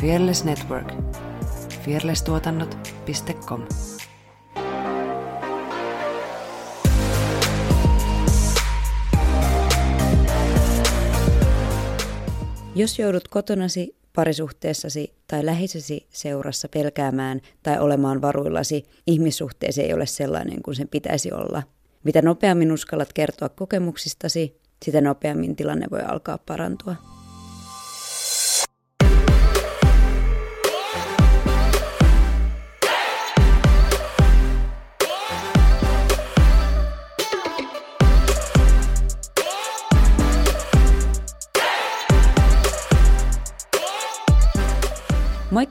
Fearless Network. fearlesstuotannot.com Jos joudut kotonasi, parisuhteessasi tai läheisesi seurassa pelkäämään tai olemaan varuillasi, ihmissuhteesi ei ole sellainen kuin sen pitäisi olla. Mitä nopeammin uskallat kertoa kokemuksistasi, sitä nopeammin tilanne voi alkaa parantua.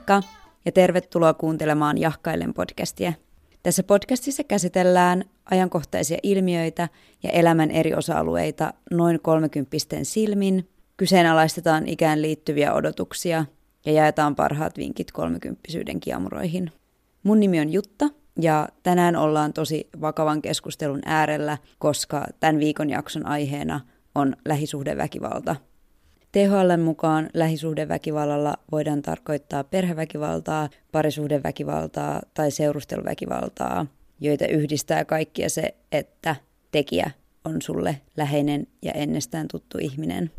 Moikka ja tervetuloa kuuntelemaan Jahkailen podcastia. Tässä podcastissa käsitellään ajankohtaisia ilmiöitä ja elämän eri osa-alueita noin 30 silmin, kyseenalaistetaan ikään liittyviä odotuksia ja jaetaan parhaat vinkit kolmekymppисyyden kiamuroihin. Mun nimi on Jutta ja tänään ollaan tosi vakavan keskustelun äärellä, koska tämän viikon jakson aiheena on lähisuhdeväkivalta – THL mukaan lähisuhdeväkivallalla voidaan tarkoittaa perheväkivaltaa, parisuhdeväkivaltaa tai seurusteluväkivaltaa, joita yhdistää kaikkia se, että tekijä on sulle läheinen ja ennestään tuttu ihminen.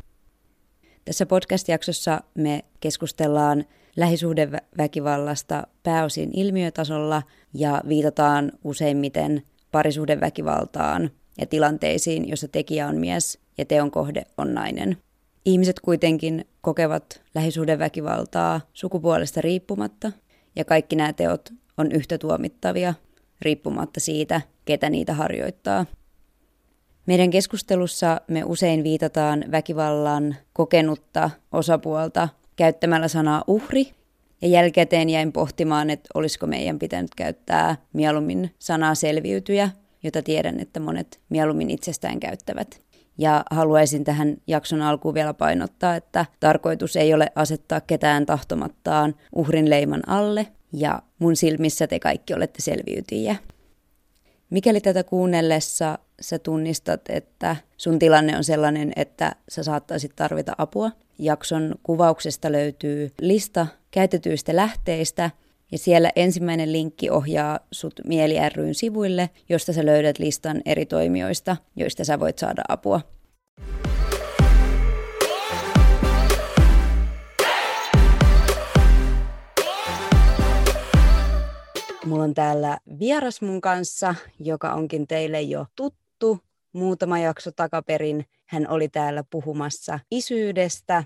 Tässä podcast-jaksossa me keskustellaan lähisuhdeväkivallasta pääosin ilmiötasolla ja viitataan useimmiten parisuhdeväkivaltaan ja tilanteisiin, jossa tekijä on mies ja teon kohde on nainen. Ihmiset kuitenkin kokevat lähisuhdeväkivaltaa sukupuolesta riippumatta, ja kaikki nämä teot on yhtä tuomittavia riippumatta siitä, ketä niitä harjoittaa. Meidän keskustelussa me usein viitataan väkivallan kokenutta osapuolta käyttämällä sanaa uhri, ja jälkikäteen jäin pohtimaan, että olisiko meidän pitänyt käyttää mieluummin sanaa selviytyjä, jota tiedän, että monet mieluummin itsestään käyttävät. Ja haluaisin tähän jakson alkuun vielä painottaa, että tarkoitus ei ole asettaa ketään tahtomattaan uhrin leiman alle, ja mun silmissä te kaikki olette selviytyjiä. Mikäli tätä kuunnellessa sä tunnistat, että sun tilanne on sellainen, että sä saattaisit tarvita apua, jakson kuvauksesta löytyy lista käytetyistä lähteistä – ja siellä ensimmäinen linkki ohjaa sut Mieli ryn sivuille, josta sä löydät listan eri toimijoista, joista sä voit saada apua. Mulla on täällä vieras mun kanssa, joka onkin teille jo tuttu. Muutama jakso takaperin hän oli täällä puhumassa isyydestä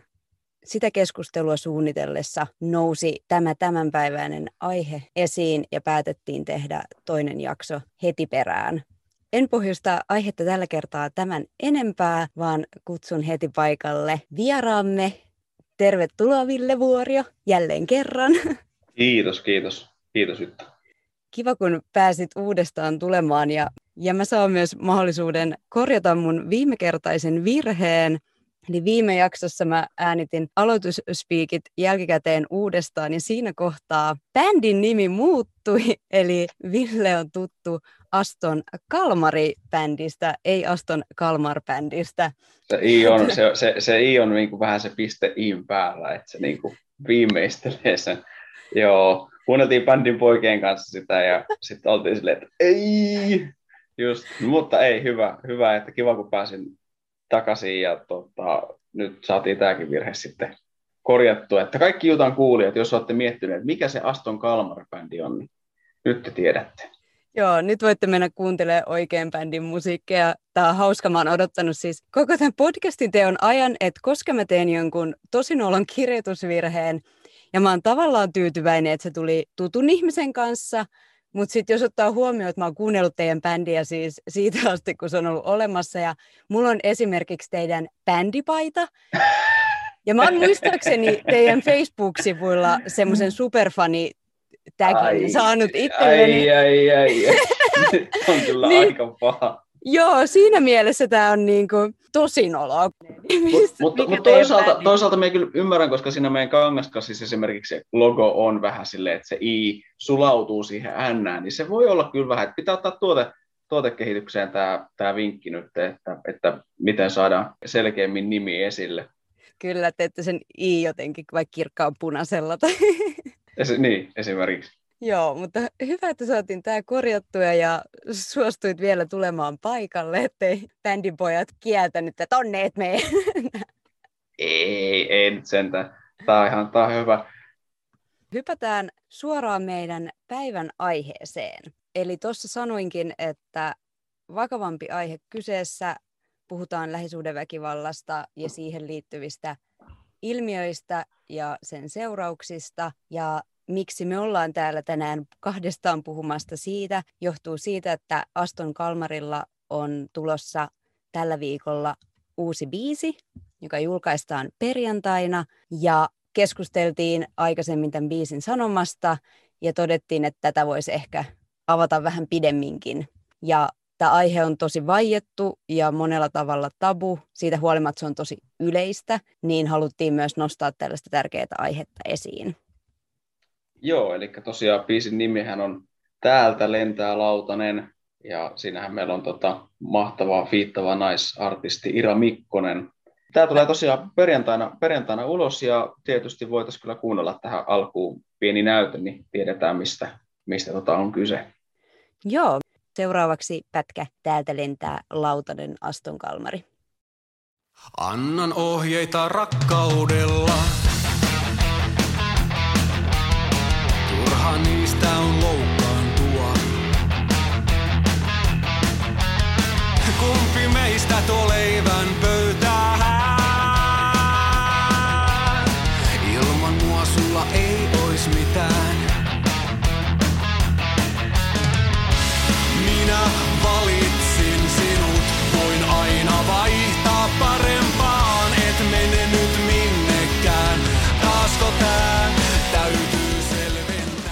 sitä keskustelua suunnitellessa nousi tämä tämänpäiväinen aihe esiin ja päätettiin tehdä toinen jakso heti perään. En pohjusta aihetta tällä kertaa tämän enempää, vaan kutsun heti paikalle vieraamme. Tervetuloa Ville Vuorio jälleen kerran. Kiitos, kiitos. Kiitos Jutta. Kiva, kun pääsit uudestaan tulemaan ja, ja mä saan myös mahdollisuuden korjata mun viimekertaisen virheen – Eli viime jaksossa mä äänitin aloitusspiikit jälkikäteen uudestaan ja siinä kohtaa bändin nimi muuttui, eli Ville on tuttu Aston Kalmari-bändistä, ei Aston Kalmar-bändistä. Se I on, se, se, se I on niin kuin vähän se piste Iin päällä, että se niin kuin viimeistelee sen. Joo, kuunneltiin bändin poikien kanssa sitä ja sitten oltiin silleen, että ei, just, mutta ei, hyvä, hyvä, että kiva kun pääsin takaisin ja tota, nyt saatiin tämäkin virhe sitten korjattua. Että kaikki Jutan kuulijat, jos olette miettineet, mikä se Aston Kalmar-bändi on, niin nyt te tiedätte. Joo, nyt voitte mennä kuuntelemaan oikein bändin musiikkia. Tämä on hauska, mä oon odottanut siis koko tämän podcastin teon ajan, että koska mä teen jonkun tosinolon kirjoitusvirheen, ja mä oon tavallaan tyytyväinen, että se tuli tutun ihmisen kanssa, mutta sitten jos ottaa huomioon, että mä oon kuunnellut teidän bändiä siis siitä asti, kun se on ollut olemassa, ja mulla on esimerkiksi teidän bändipaita, ja mä oon muistaakseni teidän Facebook-sivuilla semmoisen superfani tagin saanut itselleni. Ai, ai, ai, ai. on kyllä niin, aika paha. Joo, siinä mielessä tämä on niinku tosi noloa. Mut, mutta mut toisaalta, toisaalta me kyllä ymmärrän, koska siinä meidän kangaskassissa esimerkiksi se logo on vähän silleen, että se i sulautuu siihen n, niin se voi olla kyllä vähän, että pitää ottaa tuote, tuotekehitykseen tämä, tämä vinkki nyt, että, että miten saadaan selkeämmin nimi esille. Kyllä, teette sen i jotenkin vaikka kirkkaan punaisella. Tai... Es, niin, esimerkiksi. Joo, mutta hyvä, että saatiin tämä korjattua ja suostuit vielä tulemaan paikalle, ettei bändin pojat kieltänyt, että onne et mene. Ei, ei nyt sentään. Tämä on ihan tämä on hyvä. Hypätään suoraan meidän päivän aiheeseen. Eli tuossa sanoinkin, että vakavampi aihe kyseessä. Puhutaan lähisuhdeväkivallasta ja siihen liittyvistä ilmiöistä ja sen seurauksista. Ja miksi me ollaan täällä tänään kahdestaan puhumasta siitä, johtuu siitä, että Aston Kalmarilla on tulossa tällä viikolla uusi biisi, joka julkaistaan perjantaina. Ja keskusteltiin aikaisemmin tämän biisin sanomasta ja todettiin, että tätä voisi ehkä avata vähän pidemminkin. Ja tämä aihe on tosi vaiettu ja monella tavalla tabu. Siitä huolimatta se on tosi yleistä, niin haluttiin myös nostaa tällaista tärkeää aihetta esiin. Joo, eli tosiaan biisin nimihän on Täältä lentää lautanen, ja siinähän meillä on tota mahtava, fiittava naisartisti Ira Mikkonen. Tämä tulee tosiaan perjantaina, perjantaina ulos, ja tietysti voitaisiin kyllä kuunnella tähän alkuun pieni näytö, niin tiedetään, mistä, mistä tota on kyse. Joo, seuraavaksi pätkä Täältä lentää lautanen Aston Kalmari. Annan ohjeita rakkaudella. Niistä on loukkaantua. Kumpi meistä tuo leivän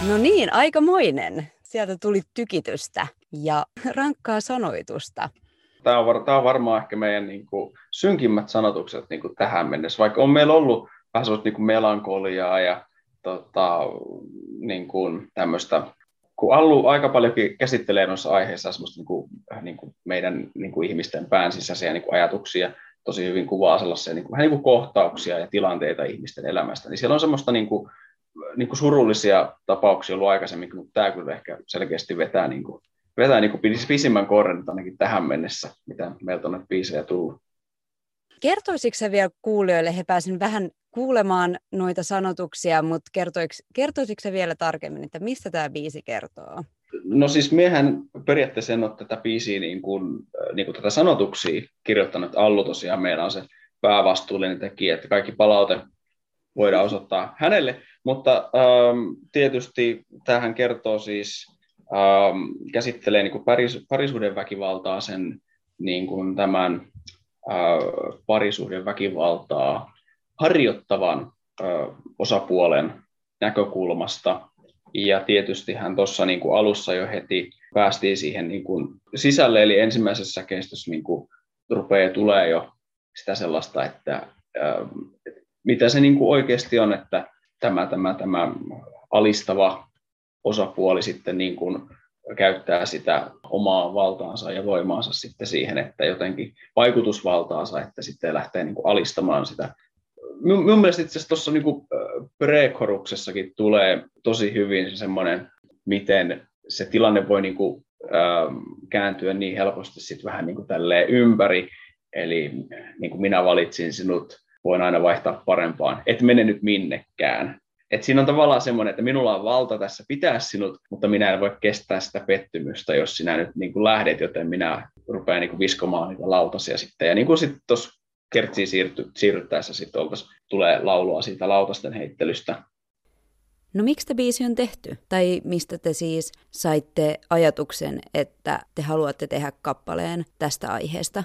No niin, aikamoinen. Sieltä tuli tykitystä ja rankkaa sanoitusta. Tämä on, var, tämä on varmaan ehkä meidän niin kuin, synkimmät sanotukset niin kuin tähän mennessä, vaikka on meillä ollut vähän sellaista niin kuin melankoliaa ja tota, niin kuin, tämmöistä kun Allu aika paljonkin käsittelee noissa aiheissa semmoista niin kuin, niin kuin meidän niin kuin ihmisten pään sisäisiä niin kuin ajatuksia, tosi hyvin kuvaa sellaisia niin kuin, vähän niin kuin kohtauksia ja tilanteita ihmisten elämästä, niin siellä on semmoista niin kuin, niin kuin surullisia tapauksia ollut aikaisemmin, mutta tämä kyllä ehkä selkeästi vetää, niin kuin, vetää niin kuin pisimmän korren ainakin tähän mennessä, mitä meiltä on näitä biisejä tullut. Kertoisitko sä vielä kuulijoille, he pääsin vähän kuulemaan noita sanotuksia, mutta kertoisitko sä vielä tarkemmin, että mistä tämä biisi kertoo? No siis miehän periaatteessa en ole tätä biisiä niin kuin, niin kuin tätä sanotuksia kirjoittanut. Allu tosiaan meillä on se päävastuullinen tekijä, että kaikki palaute voidaan osoittaa hänelle, mutta ähm, tietysti tähän kertoo siis, ähm, käsittelee niin kuin paris, parisuuden väkivaltaa sen niin kuin tämän äh, parisuuden väkivaltaa harjoittavan äh, osapuolen näkökulmasta. Ja tietysti hän tuossa niin kuin alussa jo heti päästiin siihen niin kuin sisälle, eli ensimmäisessä kestossa niin kuin rupeaa tulee jo sitä sellaista, että äh, mitä se niin kuin oikeasti on, että tämä, tämä, tämä alistava osapuoli sitten niin kuin käyttää sitä omaa valtaansa ja voimaansa sitten siihen, että jotenkin vaikutusvaltaansa, että sitten lähtee niin kuin alistamaan sitä. Minun, minun mielestä itse asiassa tuossa niin prekoruksessakin tulee tosi hyvin se semmoinen, miten se tilanne voi niin kuin, kääntyä niin helposti sitten vähän niin kuin tälleen ympäri. Eli niin kuin minä valitsin sinut, voin aina vaihtaa parempaan. Et mene nyt minnekään. Et siinä on tavallaan semmoinen, että minulla on valta tässä pitää sinut, mutta minä en voi kestää sitä pettymystä, jos sinä nyt niin kuin lähdet, joten minä rupean niin kuin viskomaan niitä lautasia sitten. Ja niin kuin sitten tuossa kertsiin siirty, siirryttäessä sitten tulee laulua siitä lautasten heittelystä. No miksi tämä biisi on tehty? Tai mistä te siis saitte ajatuksen, että te haluatte tehdä kappaleen tästä aiheesta?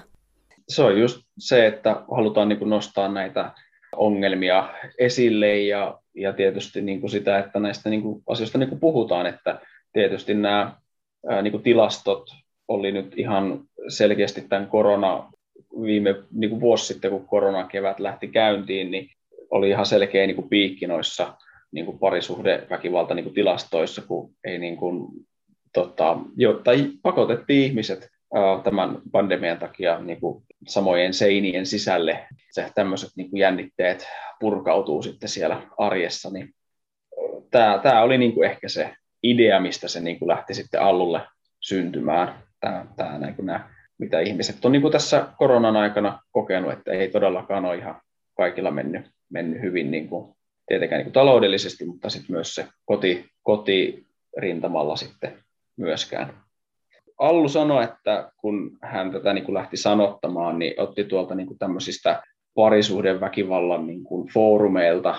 Se on just se, että halutaan niin kuin nostaa näitä ongelmia esille ja, ja tietysti niin kuin sitä, että näistä niin kuin asioista niin kuin puhutaan, että tietysti nämä ää, niin kuin tilastot oli nyt ihan selkeästi tämän korona viime niin kuin vuosi sitten, kun koronakevät lähti käyntiin, niin oli ihan selkeä niin kuin piikki noissa niin kuin parisuhdeväkivalta niin kuin tilastoissa, kun ei niin kuin, tota, jo, tai pakotettiin ihmiset tämän pandemian takia niin kuin samojen seinien sisälle. Se tämmöiset niin kuin jännitteet purkautuu sitten siellä arjessa. Niin tämä, tämä oli niin kuin ehkä se idea, mistä se niin kuin lähti sitten allulle syntymään. Tämä, tämä, niin kuin nämä, mitä ihmiset on niin kuin tässä koronan aikana kokenut, että ei todellakaan ole ihan kaikilla mennyt, mennyt hyvin niin kuin, tietenkään niin kuin taloudellisesti, mutta sitten myös se koti, kotirintamalla sitten myöskään. Allu sanoi, että kun hän tätä niin kuin lähti sanottamaan, niin otti tuolta niin kuin tämmöisistä parisuhden väkivallan niin kuin foorumeilta,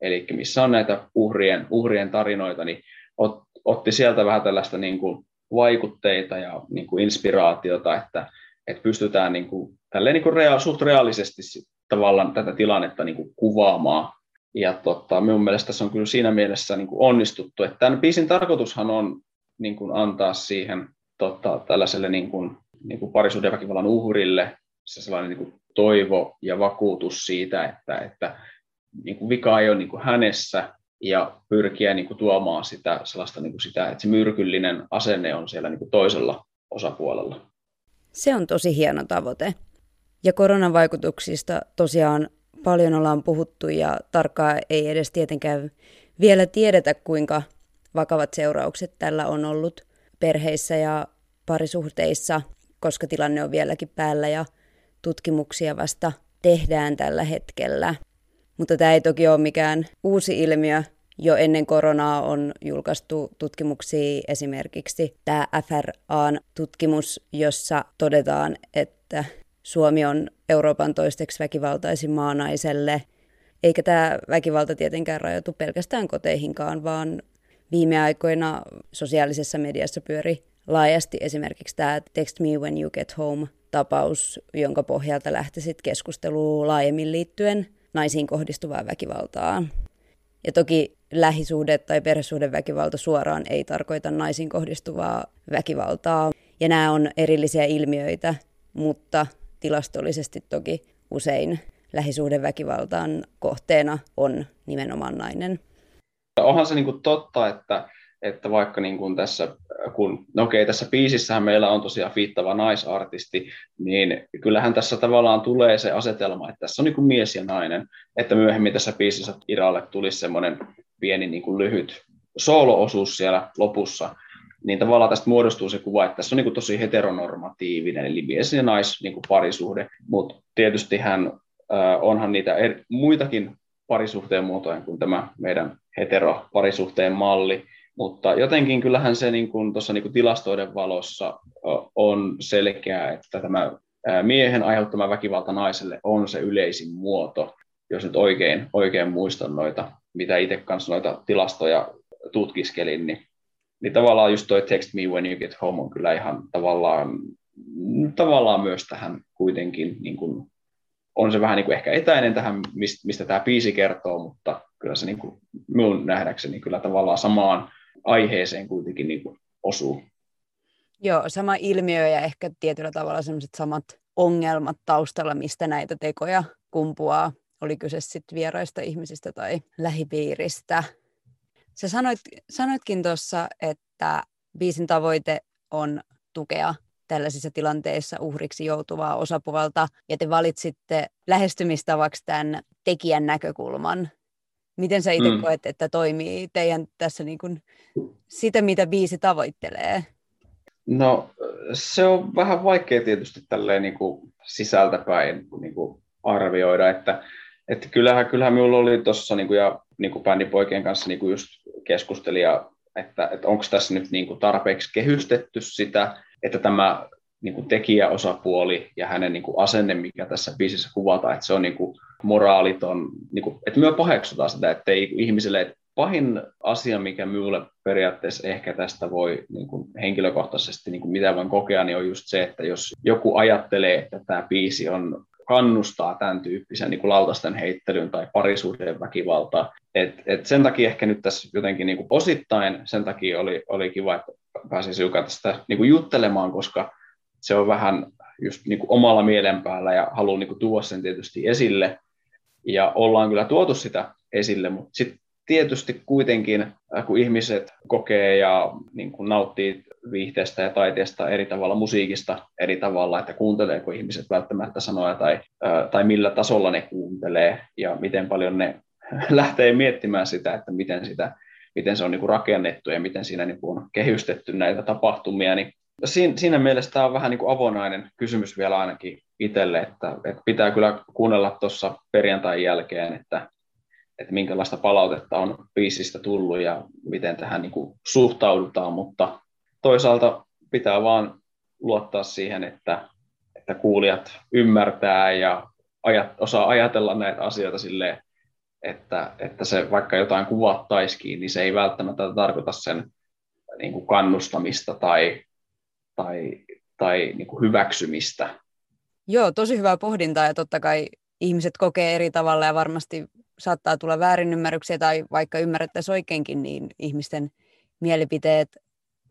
eli missä on näitä uhrien, uhrien tarinoita, niin ot, otti sieltä vähän tällaista niin kuin vaikutteita ja niin kuin inspiraatiota, että, että pystytään niin kuin, tälleen niin kuin rea, suht reaalisesti tavallaan tätä tilannetta niin kuin kuvaamaan. Ja tota, minun mielestä tässä on kyllä siinä mielessä niin kuin onnistuttu, että tämän biisin tarkoitushan on niin kuin antaa siihen tota, tällaiselle niin kuin, niin kuin parisuhdeväkivallan uhrille se sellainen niin kuin toivo ja vakuutus siitä, että, että niin kuin vika ei ole niin kuin hänessä ja pyrkiä niin kuin tuomaan sitä, sellaista, niin kuin sitä, että se myrkyllinen asenne on siellä niin kuin toisella osapuolella. Se on tosi hieno tavoite. Ja koronan vaikutuksista tosiaan paljon ollaan puhuttu ja tarkkaan ei edes tietenkään vielä tiedetä, kuinka vakavat seuraukset tällä on ollut perheissä ja parisuhteissa, koska tilanne on vieläkin päällä ja tutkimuksia vasta tehdään tällä hetkellä. Mutta tämä ei toki ole mikään uusi ilmiö. Jo ennen koronaa on julkaistu tutkimuksia, esimerkiksi tämä FRAn tutkimus, jossa todetaan, että Suomi on Euroopan toisteksi väkivaltaisin maanaiselle. Eikä tämä väkivalta tietenkään rajoitu pelkästään koteihinkaan, vaan viime aikoina sosiaalisessa mediassa pyöri laajasti esimerkiksi tämä Text Me When You Get Home tapaus, jonka pohjalta lähti sitten keskustelu laajemmin liittyen naisiin kohdistuvaan väkivaltaan. Ja toki lähisuhde tai perhesuhdeväkivalta suoraan ei tarkoita naisiin kohdistuvaa väkivaltaa. Ja nämä on erillisiä ilmiöitä, mutta tilastollisesti toki usein lähisuhdeväkivaltaan kohteena on nimenomaan nainen. Onhan se niin kuin totta, että, että vaikka niin kuin tässä, kun no okei, tässä biisissähän meillä on tosiaan fiittava naisartisti, niin kyllähän tässä tavallaan tulee se asetelma, että tässä on niin kuin mies ja nainen, että myöhemmin tässä biisissä Iralle tulisi semmoinen pieni niin kuin lyhyt soolo-osuus siellä lopussa, niin tavallaan tästä muodostuu se kuva, että tässä on niin kuin tosi heteronormatiivinen, eli mies ja nais niin kuin parisuhde, mutta tietysti hän, äh, onhan niitä eri, muitakin parisuhteen muotoja kuin tämä meidän heteroparisuhteen malli, mutta jotenkin kyllähän se niin kuin tuossa niin kuin tilastoiden valossa on selkeää, että tämä miehen aiheuttama väkivalta naiselle on se yleisin muoto, jos nyt oikein, oikein muistan noita, mitä itse kanssa noita tilastoja tutkiskelin, niin, niin tavallaan just toi text me when you get home on kyllä ihan tavallaan, tavallaan myös tähän kuitenkin niin kuin on se vähän niin kuin ehkä etäinen tähän, mistä, mistä tämä biisi kertoo, mutta kyllä se niin kuin minun nähdäkseni kyllä tavallaan samaan aiheeseen kuitenkin niin kuin osuu. Joo, sama ilmiö ja ehkä tietyllä tavalla sellaiset samat ongelmat taustalla, mistä näitä tekoja kumpuaa, oli kyse sitten vieraista ihmisistä tai lähipiiristä. Sä sanoit, sanoitkin tuossa, että biisin tavoite on tukea tällaisissa tilanteissa uhriksi joutuvaa osapuolta, ja te valitsitte lähestymistavaksi tämän tekijän näkökulman. Miten sä itse mm. koet, että toimii teidän tässä niin kuin sitä, mitä biisi tavoittelee? No se on vähän vaikea tietysti tälleen niin kuin sisältäpäin niin kuin arvioida, että, että kyllähän, kyllähän minulla oli tuossa niin kuin, ja niin kuin bändipoikien kanssa niin kuin just keskustelin, että, että onko tässä nyt niin kuin tarpeeksi kehystetty sitä, että tämä niin kuin tekijäosapuoli ja hänen niin kuin asenne, mikä tässä biisissä kuvataan, että se on niin kuin moraaliton, niin kuin, että me paheksutaan sitä, että ei ihmisille, että pahin asia, mikä minulle periaatteessa ehkä tästä voi niin kuin henkilökohtaisesti, niin kuin mitä voin kokea, niin on just se, että jos joku ajattelee, että tämä biisi on kannustaa tämän tyyppisen niin kuin lautasten heittelyyn tai parisuhteen väkivaltaa. Et, et sen takia ehkä nyt tässä jotenkin niin kuin osittain, sen takia oli, oli kiva, että pääsin hiukan tästä niin kuin juttelemaan, koska se on vähän just niin kuin omalla mielen päällä ja haluan niin kuin tuoda sen tietysti esille. Ja ollaan kyllä tuotu sitä esille, mutta sitten tietysti kuitenkin, äh, kun ihmiset kokee ja niin kuin nauttii viihteestä ja taiteesta eri tavalla, musiikista eri tavalla, että kuunteleeko ihmiset välttämättä sanoja tai, äh, tai millä tasolla ne kuuntelee ja miten paljon ne lähtee miettimään sitä, että miten, sitä, miten se on niin kuin rakennettu ja miten siinä niin kuin on kehystetty näitä tapahtumia, niin siinä, siinä mielessä tämä on vähän niin kuin avonainen kysymys vielä ainakin itselle, että, että pitää kyllä kuunnella tuossa perjantain jälkeen, että, että minkälaista palautetta on biisistä tullut ja miten tähän niin kuin suhtaudutaan, mutta toisaalta pitää vaan luottaa siihen, että, että kuulijat ymmärtää ja ajat, osaa ajatella näitä asioita silleen, että, että se vaikka jotain kuvattaisikin, niin se ei välttämättä tarkoita sen niin kuin kannustamista tai, tai, tai niin kuin hyväksymistä. Joo, tosi hyvää pohdintaa ja totta kai ihmiset kokee eri tavalla ja varmasti saattaa tulla väärinymmärryksiä tai vaikka ymmärrettäisiin oikeinkin, niin ihmisten mielipiteet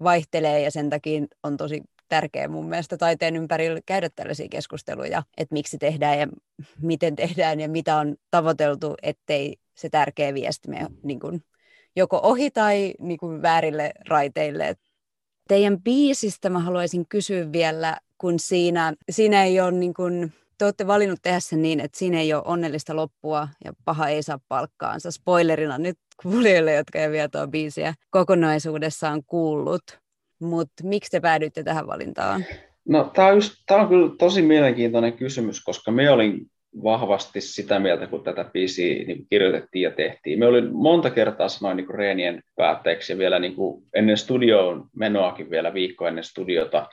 vaihtelee ja sen takia on tosi tärkeää mun mielestä taiteen ympärillä käydä tällaisia keskusteluja, että miksi tehdään ja miten tehdään ja mitä on tavoiteltu, ettei se tärkeä viesti mene niin kuin joko ohi tai niin kuin väärille raiteille. Teidän biisistä mä haluaisin kysyä vielä, kun siinä, siinä ei ole niin kuin, te olette valinnut tehdä sen niin, että siinä ei ole onnellista loppua ja paha ei saa palkkaansa. Spoilerina nyt kuulijoille, jotka ei vielä tuo biisiä kokonaisuudessaan kuullut. Mutta miksi te päädyitte tähän valintaan? No tämä on, on kyllä tosi mielenkiintoinen kysymys, koska me olin vahvasti sitä mieltä, kun tätä biisiä niin kirjoitettiin ja tehtiin. Me olin monta kertaa sanoin niin reenien päätteeksi ja vielä niin kuin ennen studioon menoakin vielä viikko ennen studiota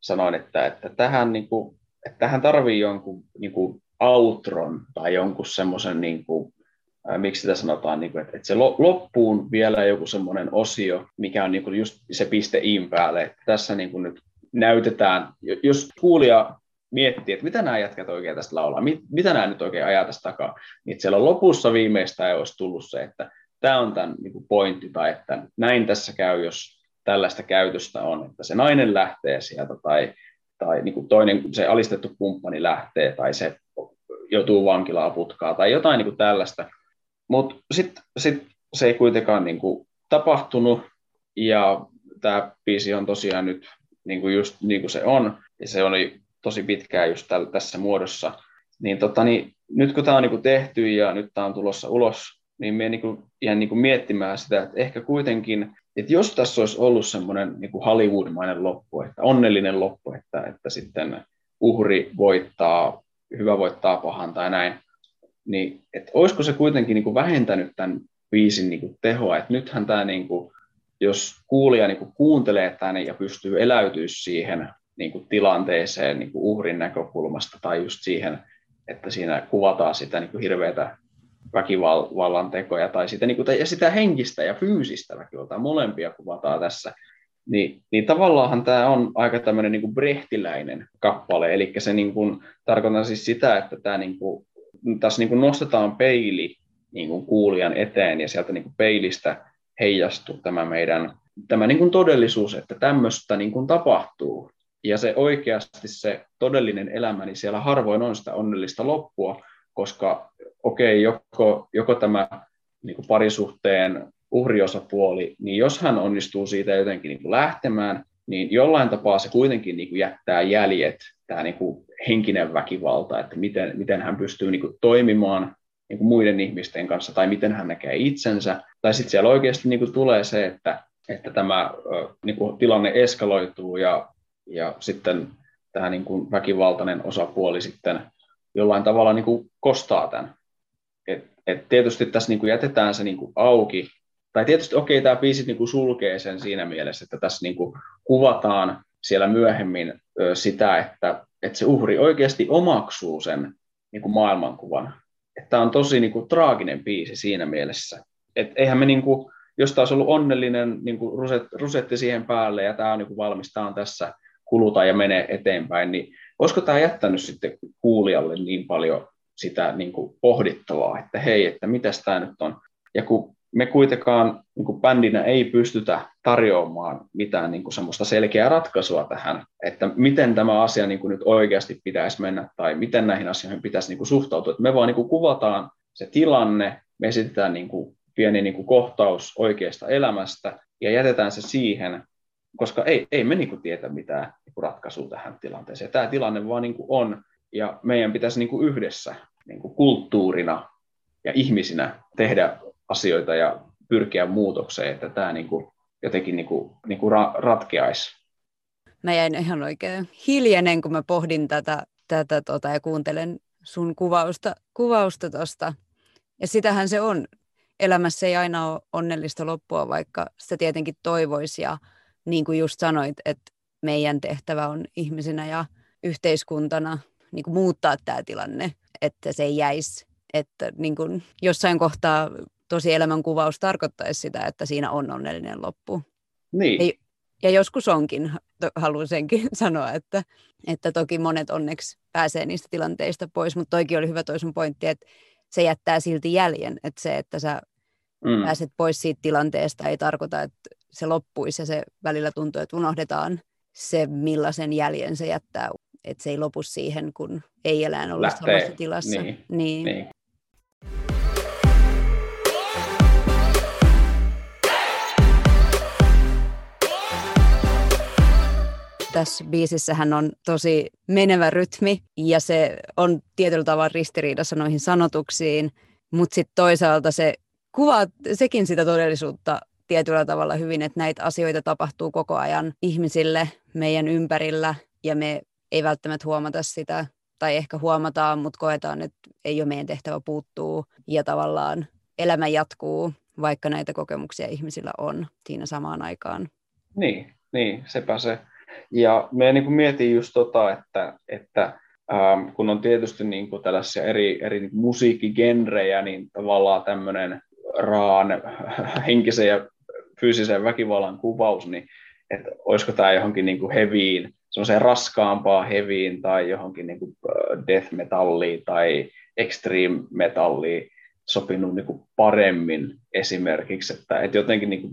sanoin, että, että tähän, niin kuin, että tähän tarvii jonkun niin kuin outron tai jonkun semmoisen niin kuin, miksi sitä sanotaan, niin kuin, että, että se loppuun vielä joku semmoinen osio, mikä on niin kuin just se piste in päälle, että tässä niin kuin nyt näytetään, jos kuulija miettii, että mitä nämä jätkät oikein tästä laulaa, mit, mitä nämä nyt oikein ajaa tästä takaa, niin siellä lopussa viimeistään olisi tullut se, että tämä on tämän niin kuin pointti, tai että näin tässä käy, jos tällaista käytöstä on, että se nainen lähtee sieltä, tai, tai niin kuin toinen, se alistettu kumppani lähtee, tai se joutuu vankilaa putkaa, tai jotain niin kuin tällaista, mutta sitten sit se ei kuitenkaan niin kuin tapahtunut, ja tämä biisi on tosiaan nyt niin kuin just niin kuin se on, ja se oli tosi pitkään just täl, tässä muodossa. Niin, tota, niin nyt kun tämä on niin kuin tehty ja nyt tämä on tulossa ulos, niin minä niin ihan niin kuin miettimään sitä, että ehkä kuitenkin, että jos tässä olisi ollut semmoinen niin Hollywood-mainen loppu, että onnellinen loppu, että, että sitten uhri voittaa, hyvä voittaa pahan tai näin, niin että olisiko se kuitenkin niin kuin vähentänyt tämän biisin niin kuin tehoa, että nythän tämä, niin kuin, jos kuulija niin kuuntelee tänne ja pystyy eläytyä siihen niin kuin tilanteeseen niin kuin uhrin näkökulmasta tai just siihen, että siinä kuvataan sitä niin kuin hirveätä väkivallan tekoja tai sitä, niin kuin, ja sitä henkistä ja fyysistä väkivaltaa, molempia kuvataan tässä, niin, niin tavallaanhan tämä on aika tämmöinen niin kuin brehtiläinen kappale, eli se niin kuin, tarkoittaa siis sitä, että tämä niin kuin, tässä niin kuin nostetaan peili niin kuin kuulijan eteen ja sieltä niin kuin peilistä heijastuu tämä meidän tämä niin kuin todellisuus, että tämmöistä niin kuin tapahtuu. Ja se oikeasti se todellinen elämä, niin siellä harvoin on sitä onnellista loppua, koska okei, okay, joko, joko tämä niin kuin parisuhteen uhriosapuoli, niin jos hän onnistuu siitä jotenkin niin kuin lähtemään, niin jollain tapaa se kuitenkin niin kuin jättää jäljet, tämä niin kuin henkinen väkivalta, että miten, miten hän pystyy niin kuin toimimaan niin kuin muiden ihmisten kanssa, tai miten hän näkee itsensä. Tai sitten siellä oikeasti niin kuin tulee se, että, että tämä niin kuin tilanne eskaloituu ja, ja sitten tämä niin kuin väkivaltainen osapuoli sitten jollain tavalla niin kuin kostaa tämän. Et, et tietysti tässä niin kuin jätetään se niin kuin auki, tai tietysti okei, okay, tämä biisi niin kuin sulkee sen siinä mielessä, että tässä niin kuin kuvataan siellä myöhemmin sitä, että, että se uhri oikeasti omaksuu sen niin kuin maailmankuvan. Tämä on tosi niin kuin, traaginen biisi siinä mielessä. Et eihän me, niin kuin, jos taas ollut onnellinen niin kuin ruset, rusetti siihen päälle ja tämä on niin kuin valmis, tämä on tässä, kuluta ja mene eteenpäin, niin olisiko tämä jättänyt sitten kuulijalle niin paljon sitä niin kuin pohdittavaa, että hei, että mitäs tämä nyt on. Ja kun me kuitenkaan niin kuin bändinä ei pystytä tarjoamaan mitään niin kuin semmoista selkeää ratkaisua tähän, että miten tämä asia niin kuin nyt oikeasti pitäisi mennä tai miten näihin asioihin pitäisi niin kuin suhtautua. Että me vaan niin kuin kuvataan se tilanne, me esitetään niin kuin pieni niin kuin kohtaus oikeasta elämästä ja jätetään se siihen, koska ei, ei me niin kuin tietä mitään niin kuin ratkaisua tähän tilanteeseen. Tämä tilanne vaan niin kuin on, ja meidän pitäisi niin kuin yhdessä niin kuin kulttuurina ja ihmisinä tehdä asioita ja pyrkiä muutokseen, että tämä niin kuin jotenkin niin kuin, niin kuin ra- ratkeaisi. Mä jäin ihan oikein hiljainen, kun mä pohdin tätä, tätä tota, ja kuuntelen sun kuvausta kuvausta. Ja sitähän se on. Elämässä ei aina ole onnellista loppua, vaikka sitä tietenkin toivoisi. Ja niin kuin just sanoit, että meidän tehtävä on ihmisinä ja yhteiskuntana niin kuin muuttaa tämä tilanne, että se ei jäisi. Että niin kuin jossain kohtaa tosi elämänkuvaus tarkoittaisi sitä, että siinä on onnellinen loppu. Niin. Ja, ja joskus onkin, haluan senkin sanoa, että, että toki monet onneksi pääsee niistä tilanteista pois, mutta toikin oli hyvä toi sun pointti, että se jättää silti jäljen, että se, että sä mm. pääset pois siitä tilanteesta ei tarkoita, että se loppuisi ja se välillä tuntuu, että unohdetaan se, millaisen jäljen se jättää, että se ei lopu siihen, kun ei elää ollut samassa tilassa. Niin. Niin. niin. tässä biisissähän on tosi menevä rytmi ja se on tietyllä tavalla ristiriidassa noihin sanotuksiin, mutta sitten toisaalta se kuvaa sekin sitä todellisuutta tietyllä tavalla hyvin, että näitä asioita tapahtuu koko ajan ihmisille meidän ympärillä ja me ei välttämättä huomata sitä tai ehkä huomataan, mutta koetaan, että ei ole meidän tehtävä puuttuu ja tavallaan elämä jatkuu, vaikka näitä kokemuksia ihmisillä on siinä samaan aikaan. Niin, niin sepä se. Ja me niin kuin mietin just tota, että, että ähm, kun on tietysti niin kuin tällaisia eri, eri niin musiikkigenrejä, niin tavallaan tämmöinen raan henkisen ja fyysisen väkivallan kuvaus, niin että olisiko tämä johonkin niin kuin heviin, semmoiseen raskaampaa heviin tai johonkin niin kuin death metalliin tai extreme metalliin sopinut niin kuin paremmin esimerkiksi, että, että jotenkin niin kuin,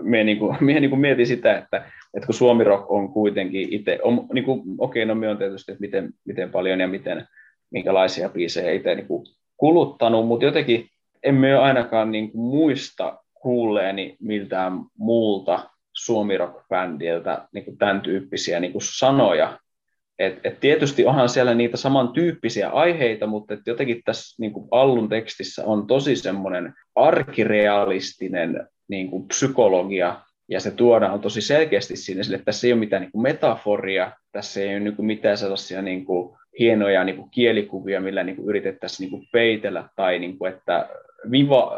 minä, niin kuin, minä niin kuin mietin sitä, että, että kun Suomi Rock on kuitenkin itse, niin kuin, okei, no minä on tietysti, että miten, miten paljon ja miten, minkälaisia biisejä itse niin kuin kuluttanut, mutta jotenkin emme ainakaan niin kuin muista kuulleeni miltään muulta Suomi Rock-bändiltä niin kuin tämän tyyppisiä niin kuin sanoja, et, et tietysti onhan siellä niitä samantyyppisiä aiheita, mutta et jotenkin tässä niin kuin Allun tekstissä on tosi semmoinen arkirealistinen niin kuin psykologia, ja se tuodaan tosi selkeästi sinne, että tässä ei ole mitään niin kuin metaforia, tässä ei ole niin kuin mitään sellaisia niin kuin hienoja niin kuin kielikuvia, millä niin kuin yritettäisiin niin kuin peitellä tai niin kuin, että viva,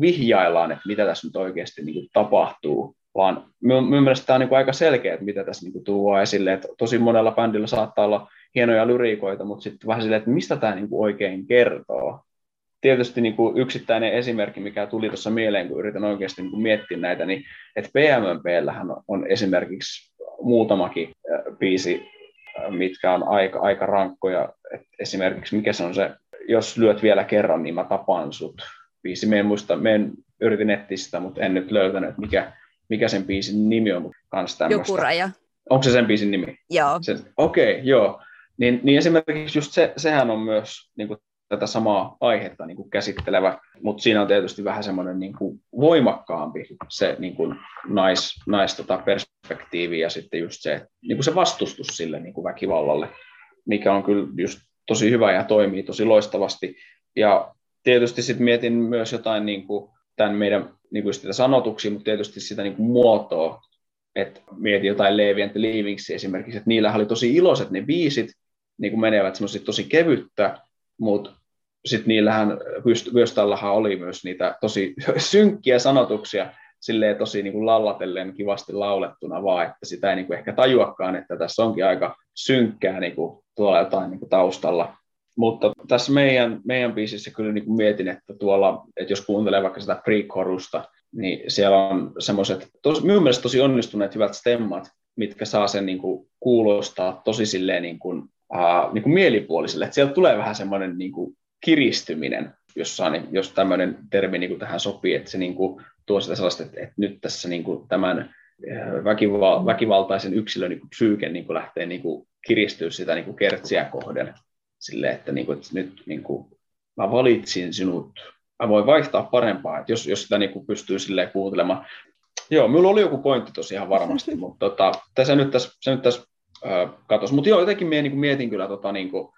vihjaillaan, että mitä tässä nyt oikeasti niin kuin tapahtuu vaan minun mielestä tämä on niin aika selkeä, että mitä tässä niin tuo esille, että tosi monella bändillä saattaa olla hienoja lyriikoita, mutta sitten vähän silleen, että mistä tämä niin oikein kertoo. Tietysti niin kuin yksittäinen esimerkki, mikä tuli tuossa mieleen, kun yritän oikeasti niin kuin miettiä näitä, niin että PMMPllähän on esimerkiksi muutamakin biisi, mitkä on aika, aika rankkoja. Et esimerkiksi mikä se on se, jos lyöt vielä kerran, niin mä tapan sut. Biisi, me en muista, me en yritin etsiä sitä, mutta en nyt löytänyt, mikä, mikä sen biisin nimi on, mutta kans tämmöistä. Joku raja. Onko se sen biisin nimi? Joo. Okei, okay, joo. Niin, niin esimerkiksi just se, sehän on myös niin kuin, tätä samaa aihetta niin kuin käsittelevä, mutta siinä on tietysti vähän semmoinen niin kuin, voimakkaampi se niin kuin, nais, nais tota, perspektiivi ja sitten just se, niin kuin se vastustus sille niin kuin väkivallalle, mikä on kyllä just tosi hyvä ja toimii tosi loistavasti. Ja tietysti sitten mietin myös jotain niin kuin, tämän meidän niin kuin sitä sanotuksia, mutta tietysti sitä niin kuin muotoa, että mieti jotain Levi and esimerkiksi, että niillä oli tosi iloiset ne biisit, niin kuin menevät semmoisia tosi kevyttä, mutta sitten niillähän, Vyöstallahan oli myös niitä tosi synkkiä sanotuksia, silleen tosi niin kuin lallatellen kivasti laulettuna vaan, että sitä ei niin kuin ehkä tajuakaan, että tässä onkin aika synkkää niin kuin tuolla jotain niin kuin taustalla. Mutta tässä meidän, meidän biisissä kyllä niin kuin mietin, että tuolla, että jos kuuntelee vaikka sitä pre-korusta, niin siellä on semmoiset, minun mielestä tosi onnistuneet hyvät stemmat, mitkä saa sen niin kuin kuulostaa tosi silleen niin kuin, uh, niin kuin mielipuoliselle. Että sieltä tulee vähän semmoinen niin kuin kiristyminen, jossain, jos tämmöinen termi niin kuin tähän sopii, että se niin kuin tuo sitä sellaista, että, että nyt tässä niin kuin tämän väkival- väkivaltaisen yksilön niin kuin psyyke niin kuin lähtee niin kuin kiristyä sitä niin kuin kertsiä kohden sille, että, niin kuin, että nyt niin kuin, mä valitsin sinut mä voin vaihtaa parempaa, että jos, jos sitä niin kuin pystyy silleen kuuntelemaan. Joo, minulla oli joku pointti tosiaan varmasti, mutta tota, se nyt tässä, se nyt tässä äh, katosi. Mutta joo, jotenkin mie, niin kuin mietin kyllä tota, niin kuin,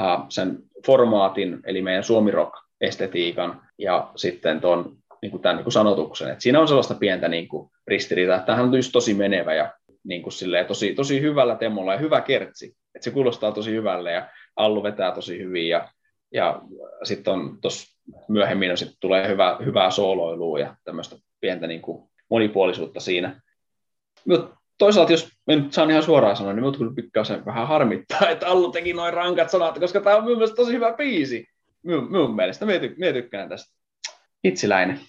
äh, sen formaatin, eli meidän suomi rock estetiikan ja sitten ton, niin kuin tämän niin kuin sanotuksen. Et siinä on sellaista pientä niin kuin ristiriitaa. Tämähän on just tosi menevä ja niin kuin silleen, tosi, tosi hyvällä temolla ja hyvä kertsi. Et se kuulostaa tosi hyvälle ja Allu vetää tosi hyvin ja, ja sitten on tuossa myöhemmin sit tulee hyvä, hyvää sooloilua ja tämmöistä pientä niin kuin monipuolisuutta siinä. Mutta toisaalta, jos mä nyt saan ihan suoraan sanoa, niin minut kyllä pikkasen vähän harmittaa, että Allu teki noin rankat sanat, koska tämä on myös tosi hyvä biisi. Minun, minun mielestä, minä, ty, minä tykkään tästä. Itsiläinen.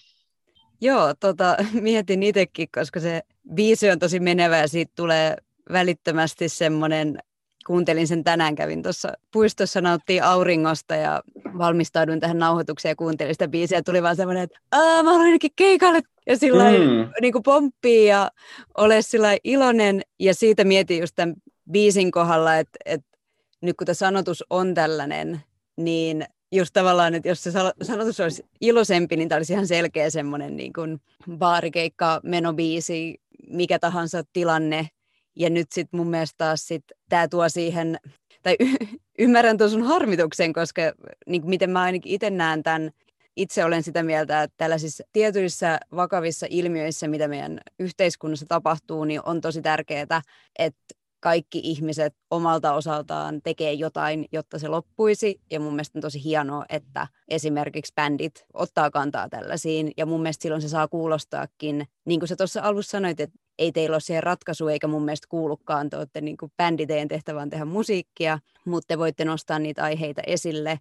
Joo, tota, mietin itsekin, koska se biisi on tosi menevä ja siitä tulee välittömästi semmoinen kuuntelin sen tänään, kävin tuossa puistossa, nauttiin auringosta ja valmistauduin tähän nauhoitukseen ja kuuntelin sitä biisiä. Ja tuli vaan semmoinen, että Aa, mä haluan ainakin keikalle ja sillä mm. niin kuin pomppii ja ole sillä iloinen. Ja siitä mietin just tämän biisin kohdalla, että, että nyt kun tämä sanotus on tällainen, niin just tavallaan, että jos se sanotus olisi iloisempi, niin tämä olisi ihan selkeä semmoinen niin kuin baarikeikka, menobiisi, mikä tahansa tilanne, ja nyt sitten mun mielestä taas sit tämä tuo siihen, tai y- ymmärrän tuon sun harmituksen, koska niin miten mä ainakin itse näen tämän, itse olen sitä mieltä, että tällaisissa tietyissä vakavissa ilmiöissä, mitä meidän yhteiskunnassa tapahtuu, niin on tosi tärkeää, että kaikki ihmiset omalta osaltaan tekee jotain, jotta se loppuisi. Ja mun mielestä on tosi hienoa, että esimerkiksi bändit ottaa kantaa tällaisiin. Ja mun mielestä silloin se saa kuulostaakin, niin kuin sä tuossa alussa sanoit, että ei teillä ole siihen ratkaisu, eikä mun mielestä kuulukaan. Te olette niin kuin bändi, teidän tehdä musiikkia, mutta te voitte nostaa niitä aiheita esille.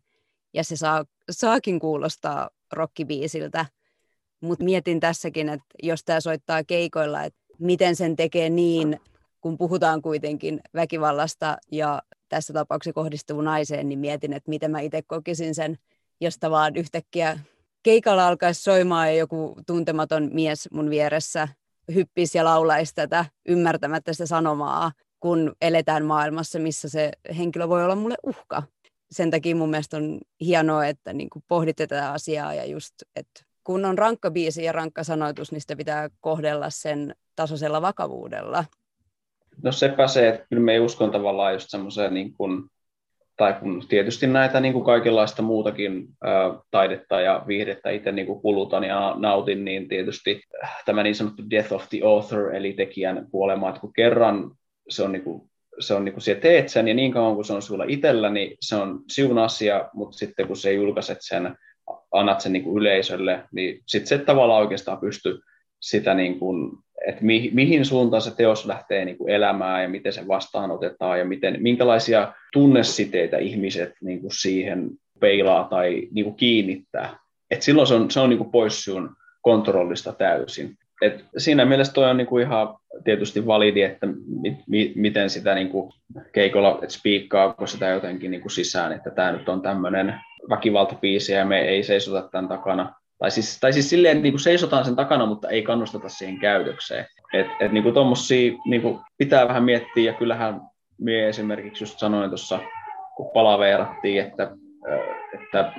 Ja se saa, saakin kuulostaa rockibiisiltä. Mutta mietin tässäkin, että jos tämä soittaa keikoilla, että miten sen tekee niin, kun puhutaan kuitenkin väkivallasta ja tässä tapauksessa kohdistuu naiseen, niin mietin, että miten mä itse kokisin sen, josta vaan yhtäkkiä keikalla alkaisi soimaan ja joku tuntematon mies mun vieressä hyppisi ja laulaisi tätä ymmärtämättä sitä sanomaa, kun eletään maailmassa, missä se henkilö voi olla mulle uhka. Sen takia mun mielestä on hienoa, että niin pohditte tätä asiaa ja just, että kun on rankka biisi ja rankka sanoitus, niin sitä pitää kohdella sen tasoisella vakavuudella. No sepä se, että kyllä me ei uskon tavallaan just semmoiseen niin kuin tai kun tietysti näitä niin kuin kaikenlaista muutakin ää, taidetta ja viihdettä itse niin kuin kulutan ja nautin, niin tietysti tämä niin sanottu death of the author, eli tekijän kuolema, että kun kerran se on, niin kuin, se on niin kuin teet sen, ja niin kauan kuin se on sulla itsellä, niin se on siun asia, mutta sitten kun se julkaiset sen, annat sen niin kuin yleisölle, niin sitten se tavallaan oikeastaan pystyy sitä niin kuin että mi, mihin suuntaan se teos lähtee niin kuin elämään ja miten se vastaanotetaan ja miten, minkälaisia tunnesiteitä ihmiset niin kuin siihen peilaa tai niin kuin kiinnittää. Et silloin se on, se on niin kuin pois sun kontrollista täysin. Et siinä mielessä toi on kuin ihan tietysti validi, että mi, mi, miten sitä niin kuin keikolla, että spiikkaako sitä jotenkin niin kuin sisään, että tämä nyt on tämmöinen väkivaltapiisi ja me ei seisota tämän takana tai siis, tai siis silleen niin kuin seisotaan sen takana, mutta ei kannusteta siihen käytökseen. Et, et niin kuin tommosia niin kuin pitää vähän miettiä, ja kyllähän minä esimerkiksi just sanoin tuossa, kun palaveerattiin, että, että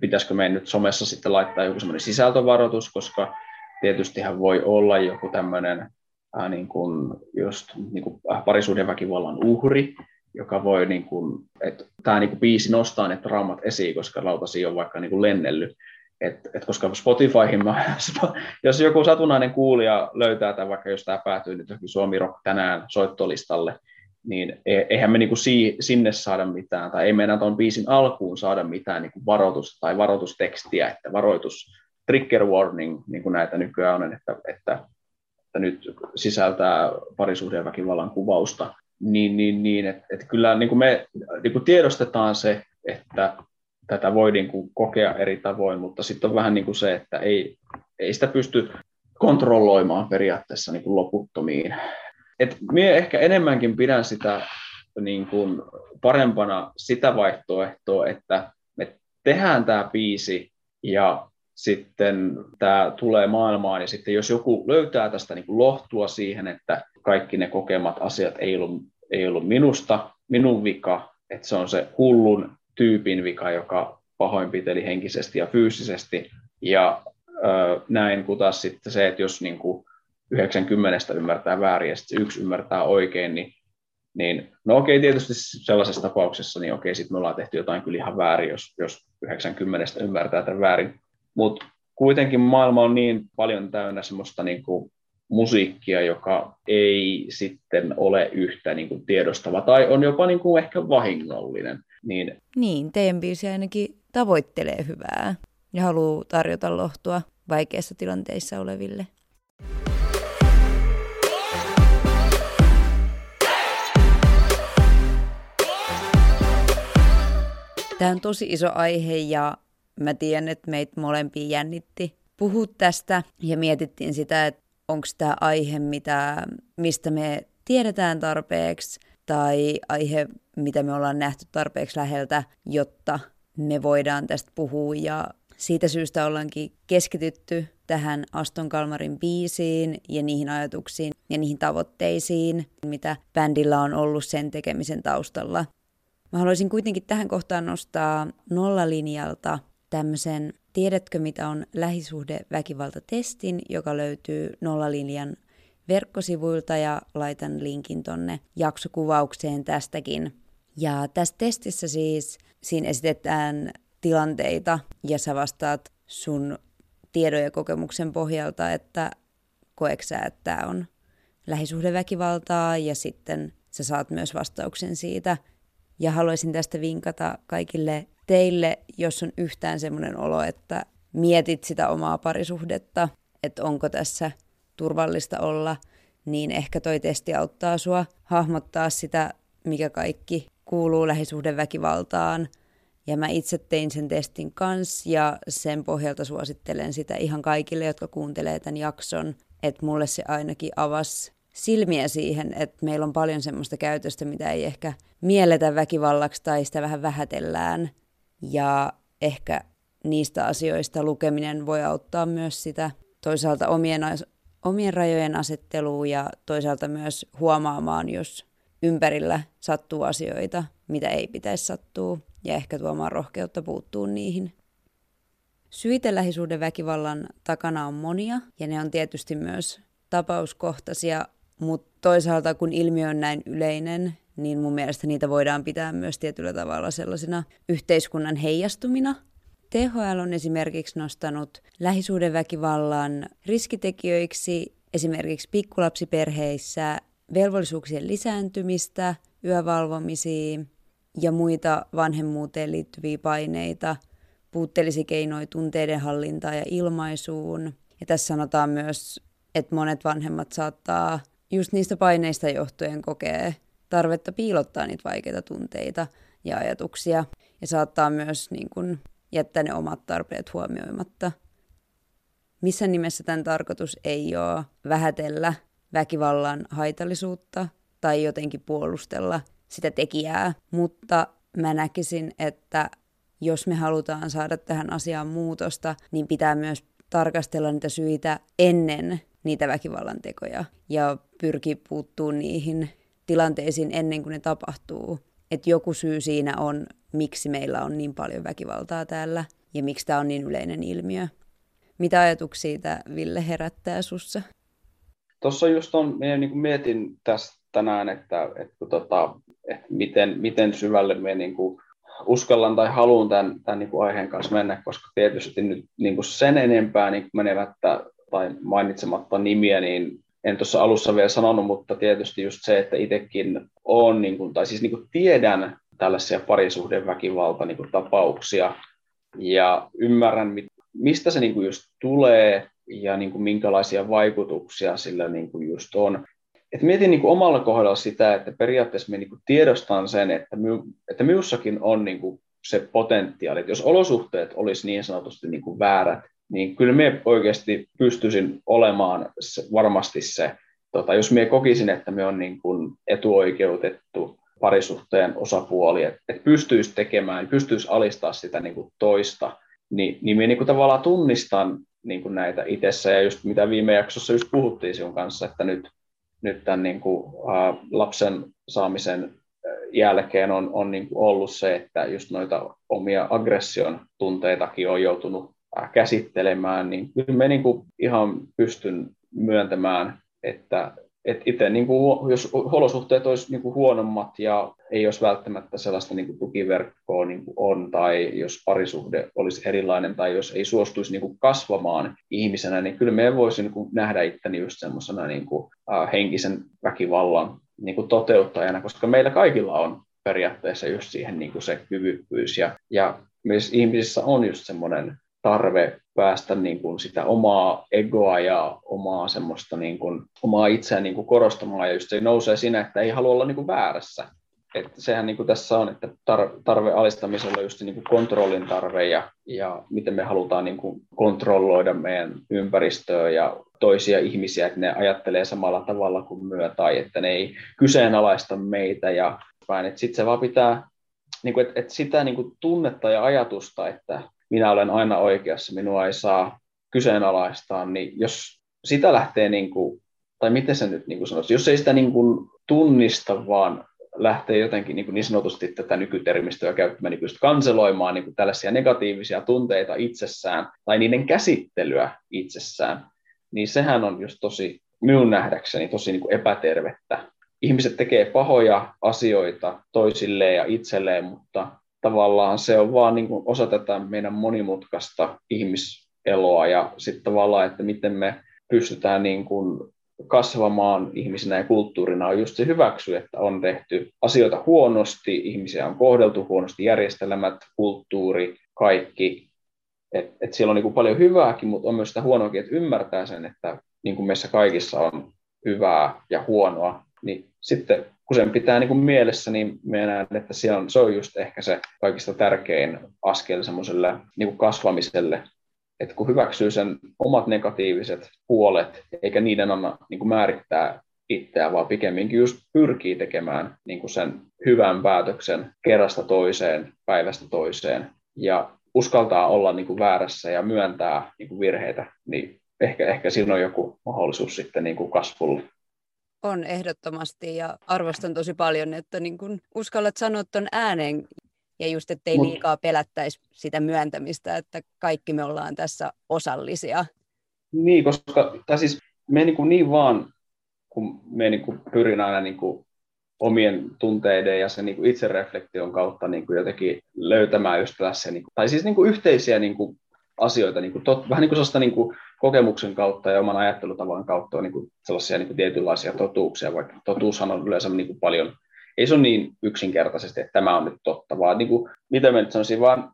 pitäisikö meidän nyt somessa sitten laittaa joku semmoinen sisältövaroitus, koska tietystihän voi olla joku tämmöinen äh, niin kuin just niin kuin parisuhdeväkivallan uhri, joka voi, niin kuin, että tämä niin kuin biisi nostaa ne traumat esiin, koska lautasi on vaikka niin kuin lennellyt, et, et koska Spotifyhin, mä, jos joku satunnainen kuulija löytää tämän, vaikka jos tämä päätyy nyt johonkin Suomi Rock tänään soittolistalle, niin e, eihän me niinku si, sinne saada mitään, tai ei meidän tuon biisin alkuun saada mitään niinku varoitusta tai varoitustekstiä, että varoitus, trigger warning, niin kuin näitä nykyään on, että, että, että nyt sisältää parisuhdeväkivallan kuvausta, niin, niin, niin että, että kyllä niin kuin me niin kuin tiedostetaan se, että tätä voi niin kuin kokea eri tavoin, mutta sitten on vähän niin kuin se, että ei, ei sitä pysty kontrolloimaan periaatteessa niin kuin loputtomiin. Et mie ehkä enemmänkin pidän sitä niin kuin parempana sitä vaihtoehtoa, että me tehdään tämä biisi ja sitten tämä tulee maailmaan ja sitten jos joku löytää tästä niin kuin lohtua siihen, että kaikki ne kokemat asiat ei ollut, ei ollut minusta, minun vika, että se on se hullun tyypin vika, joka pahoinpiteli henkisesti ja fyysisesti. Ja ö, näin, kun taas sitten se, että jos niin kuin 90 ymmärtää väärin ja sitten yksi ymmärtää oikein, niin, niin no okei, tietysti sellaisessa tapauksessa, niin okei, sitten me ollaan tehty jotain kyllä ihan väärin, jos, jos 90 ymmärtää tämän väärin. Mutta kuitenkin maailma on niin paljon täynnä semmoista niin kuin musiikkia, joka ei sitten ole yhtä niin kuin tiedostava tai on jopa niin kuin ehkä vahingollinen. Niin, niin teidän biisi ainakin tavoittelee hyvää ja haluaa tarjota lohtua vaikeissa tilanteissa oleville. Tämä on tosi iso aihe ja mä tiedän, että meitä molempia jännitti puhua tästä ja mietittiin sitä, että onko tämä aihe, mitä, mistä me tiedetään tarpeeksi tai aihe, mitä me ollaan nähty tarpeeksi läheltä, jotta me voidaan tästä puhua ja siitä syystä ollaankin keskitytty tähän Aston Kalmarin biisiin ja niihin ajatuksiin ja niihin tavoitteisiin, mitä bändillä on ollut sen tekemisen taustalla. Mä haluaisin kuitenkin tähän kohtaan nostaa nollalinjalta tämmöisen Tiedätkö, mitä on lähisuhdeväkivaltatestin, joka löytyy Nollalinjan verkkosivuilta ja laitan linkin tonne jaksokuvaukseen tästäkin. Ja tässä testissä siis siinä esitetään tilanteita ja sä vastaat sun tiedon ja kokemuksen pohjalta, että koeksä, että tämä on lähisuhdeväkivaltaa ja sitten sä saat myös vastauksen siitä. Ja haluaisin tästä vinkata kaikille teille, jos on yhtään semmoinen olo, että mietit sitä omaa parisuhdetta, että onko tässä turvallista olla, niin ehkä toi testi auttaa sua hahmottaa sitä, mikä kaikki kuuluu lähisuhdeväkivaltaan. Ja mä itse tein sen testin kanssa ja sen pohjalta suosittelen sitä ihan kaikille, jotka kuuntelee tämän jakson, että mulle se ainakin avasi silmiä siihen, että meillä on paljon semmoista käytöstä, mitä ei ehkä mielletä väkivallaksi tai sitä vähän vähätellään – ja ehkä niistä asioista lukeminen voi auttaa myös sitä toisaalta omien, omien rajojen asettelua ja toisaalta myös huomaamaan, jos ympärillä sattuu asioita, mitä ei pitäisi sattua, ja ehkä tuomaan rohkeutta puuttuu niihin. Syitä lähisuuden väkivallan takana on monia, ja ne on tietysti myös tapauskohtaisia, mutta toisaalta kun ilmiö on näin yleinen, niin mun mielestä niitä voidaan pitää myös tietyllä tavalla sellaisina yhteiskunnan heijastumina. THL on esimerkiksi nostanut lähisuudenväkivallan riskitekijöiksi esimerkiksi pikkulapsiperheissä velvollisuuksien lisääntymistä, yövalvomisia ja muita vanhemmuuteen liittyviä paineita, puutteellisia keinoja tunteiden hallintaan ja ilmaisuun. Ja tässä sanotaan myös, että monet vanhemmat saattaa just niistä paineista johtuen kokea tarvetta piilottaa niitä vaikeita tunteita ja ajatuksia ja saattaa myös niin kuin, jättää ne omat tarpeet huomioimatta. Missä nimessä tämän tarkoitus ei ole vähätellä väkivallan haitallisuutta tai jotenkin puolustella sitä tekijää, mutta mä näkisin, että jos me halutaan saada tähän asiaan muutosta, niin pitää myös tarkastella niitä syitä ennen niitä väkivallan tekoja ja pyrki puuttuu niihin tilanteisiin ennen kuin ne tapahtuu. Että joku syy siinä on, miksi meillä on niin paljon väkivaltaa täällä ja miksi tämä on niin yleinen ilmiö. Mitä ajatuksia tämä Ville herättää sussa? Tuossa just on, minä niin mietin tästä tänään, että, että, tota, että miten, miten syvälle me niin kuin uskallan tai haluan tämän, tämän niin aiheen kanssa mennä, koska tietysti nyt niin kuin sen enempää niin menevättä tai mainitsematta nimiä, niin en tuossa alussa vielä sanonut, mutta tietysti just se, että itsekin on, niin kuin, tai siis niin kuin tiedän tällaisia parisuhdeväkivalta niin kuin tapauksia ja ymmärrän, mistä se niin kuin just tulee ja niin kuin minkälaisia vaikutuksia sillä niin kuin just on. Et mietin niin kuin omalla kohdalla sitä, että periaatteessa me niin kuin tiedostan sen, että, my, että minussakin on niin kuin se potentiaali, että jos olosuhteet olisi niin sanotusti niin kuin väärät, niin kyllä me oikeasti pystyisin olemaan varmasti se, tota, jos me kokisin, että me on niin kuin etuoikeutettu parisuhteen osapuoli, että et pystyisi tekemään, pystyisi alistaa sitä niin kuin toista, niin, niin minä niin kuin tavallaan tunnistan niin kuin näitä itsessä, ja just mitä viime jaksossa just puhuttiin sinun kanssa, että nyt, nyt tämän niin kuin, ä, lapsen saamisen jälkeen on, on niin kuin ollut se, että just noita omia aggression tunteitakin on joutunut käsittelemään, niin kyllä me niin kuin ihan pystyn myöntämään, että et itse niin kuin, jos olosuhteet olisi niin kuin huonommat ja ei olisi välttämättä sellaista niin kuin tukiverkkoa niin kuin on, tai jos parisuhde olisi erilainen, tai jos ei suostuisi niin kuin kasvamaan ihmisenä, niin kyllä me voisi niin kuin nähdä itteni just semmoisena niin kuin, äh, henkisen väkivallan niin kuin toteuttajana, koska meillä kaikilla on periaatteessa just siihen niin kuin se kyvykkyys, ja, ja myös ihmisissä on just semmoinen tarve päästä niin kuin sitä omaa egoa ja omaa semmoista niin kuin, omaa itseään niin kuin korostamaan, ja just se nousee siinä, että ei halua olla niin kuin väärässä. Että sehän niin kuin tässä on, että tarve alistamisella on just niin kuin kontrollin tarve ja, ja miten me halutaan niin kuin kontrolloida meidän ympäristöä ja toisia ihmisiä, että ne ajattelee samalla tavalla kuin myö tai että ne ei kyseenalaista meitä ja sitten se vaan pitää, niin kuin, että, että sitä niin kuin tunnetta ja ajatusta, että minä olen aina oikeassa, minua ei saa kyseenalaistaa, niin jos sitä lähtee, niin kuin, tai miten se nyt niin kuin sanoisi, jos ei sitä niin kuin tunnista, vaan lähtee jotenkin niin, kuin niin sanotusti tätä nykytermistöä käyttämään niin just kanseloimaan niin kuin tällaisia negatiivisia tunteita itsessään tai niiden käsittelyä itsessään, niin sehän on just tosi, minun nähdäkseni, tosi niin kuin epätervettä. Ihmiset tekee pahoja asioita toisilleen ja itselleen, mutta tavallaan se on vaan niin kuin osa tätä meidän monimutkaista ihmiseloa ja sitten tavallaan, että miten me pystytään niin kuin kasvamaan ihmisenä ja kulttuurina on just se hyväksy, että on tehty asioita huonosti, ihmisiä on kohdeltu huonosti, järjestelmät, kulttuuri, kaikki. Et, et siellä on niin kuin paljon hyvääkin, mutta on myös sitä huonoakin, että ymmärtää sen, että niin kuin meissä kaikissa on hyvää ja huonoa, niin sitten kun sen pitää niin kuin mielessä, niin me näen, että se on, se on just ehkä se kaikista tärkein askel semmoiselle niin kuin kasvamiselle, että kun hyväksyy sen omat negatiiviset puolet, eikä niiden anna niin kuin määrittää itseään, vaan pikemminkin just pyrkii tekemään niin kuin sen hyvän päätöksen kerrasta toiseen, päivästä toiseen, ja uskaltaa olla niin kuin väärässä ja myöntää niin kuin virheitä, niin ehkä, ehkä siinä on joku mahdollisuus sitten niin kuin kasvulle. On ehdottomasti ja arvostan tosi paljon, että niin kun uskallat sanoa tuon ääneen ja just, ettei Mut... liikaa pelättäisi sitä myöntämistä, että kaikki me ollaan tässä osallisia. Niin, koska tai siis me niin, kuin niin vaan, kun me niin kuin pyrin aina niin kuin omien tunteiden ja sen niin kuin itsereflektion kautta niin kuin jotenkin löytämään just tässä, niin kuin, tai siis niin kuin yhteisiä niin kuin asioita, niin kuin tot, vähän niin kuin sellaista niin kuin kokemuksen kautta ja oman ajattelutavan kautta on niin kuin sellaisia niin kuin tietynlaisia totuuksia, vaikka totuushan on yleensä niin kuin paljon, ei se ole niin yksinkertaisesti, että tämä on nyt totta, vaan niin kuin, mitä mä nyt sanoisin, vaan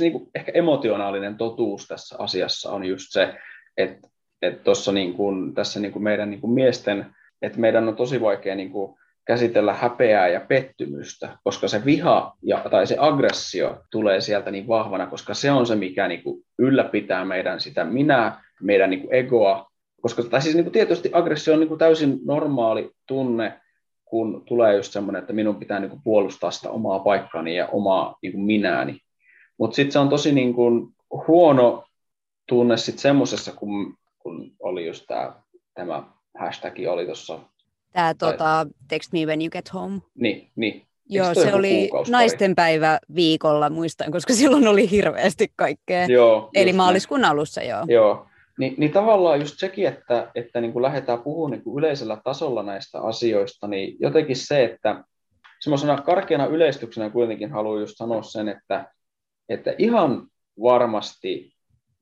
niin kuin ehkä emotionaalinen totuus tässä asiassa on just se, että, että tuossa niin kuin, tässä niin kuin meidän niin kuin miesten, että meidän on tosi vaikea niin kuin käsitellä häpeää ja pettymystä, koska se viha ja, tai se aggressio tulee sieltä niin vahvana, koska se on se, mikä niin kuin ylläpitää meidän sitä minä, meidän niin kuin egoa, koska tai siis niin kuin tietysti aggressio on niin kuin täysin normaali tunne, kun tulee just semmoinen, että minun pitää niin kuin puolustaa sitä omaa paikkaani ja omaa niin kuin minääni. Mutta sitten se on tosi niin kuin huono tunne sitten semmoisessa, kun, kun oli just tää, tämä hashtag oli tuossa Tämä tota, Text Me When You Get Home. Niin, niin. Joo, se oli naisten päivä viikolla, muistan, koska silloin oli hirveästi kaikkea. Joo, Eli maaliskuun näin. alussa, joo. Joo, Ni, niin tavallaan just sekin, että, että niin kuin lähdetään puhumaan niin kuin yleisellä tasolla näistä asioista, niin jotenkin se, että semmoisena karkeana yleistyksenä kuitenkin haluan just sanoa sen, että, että ihan varmasti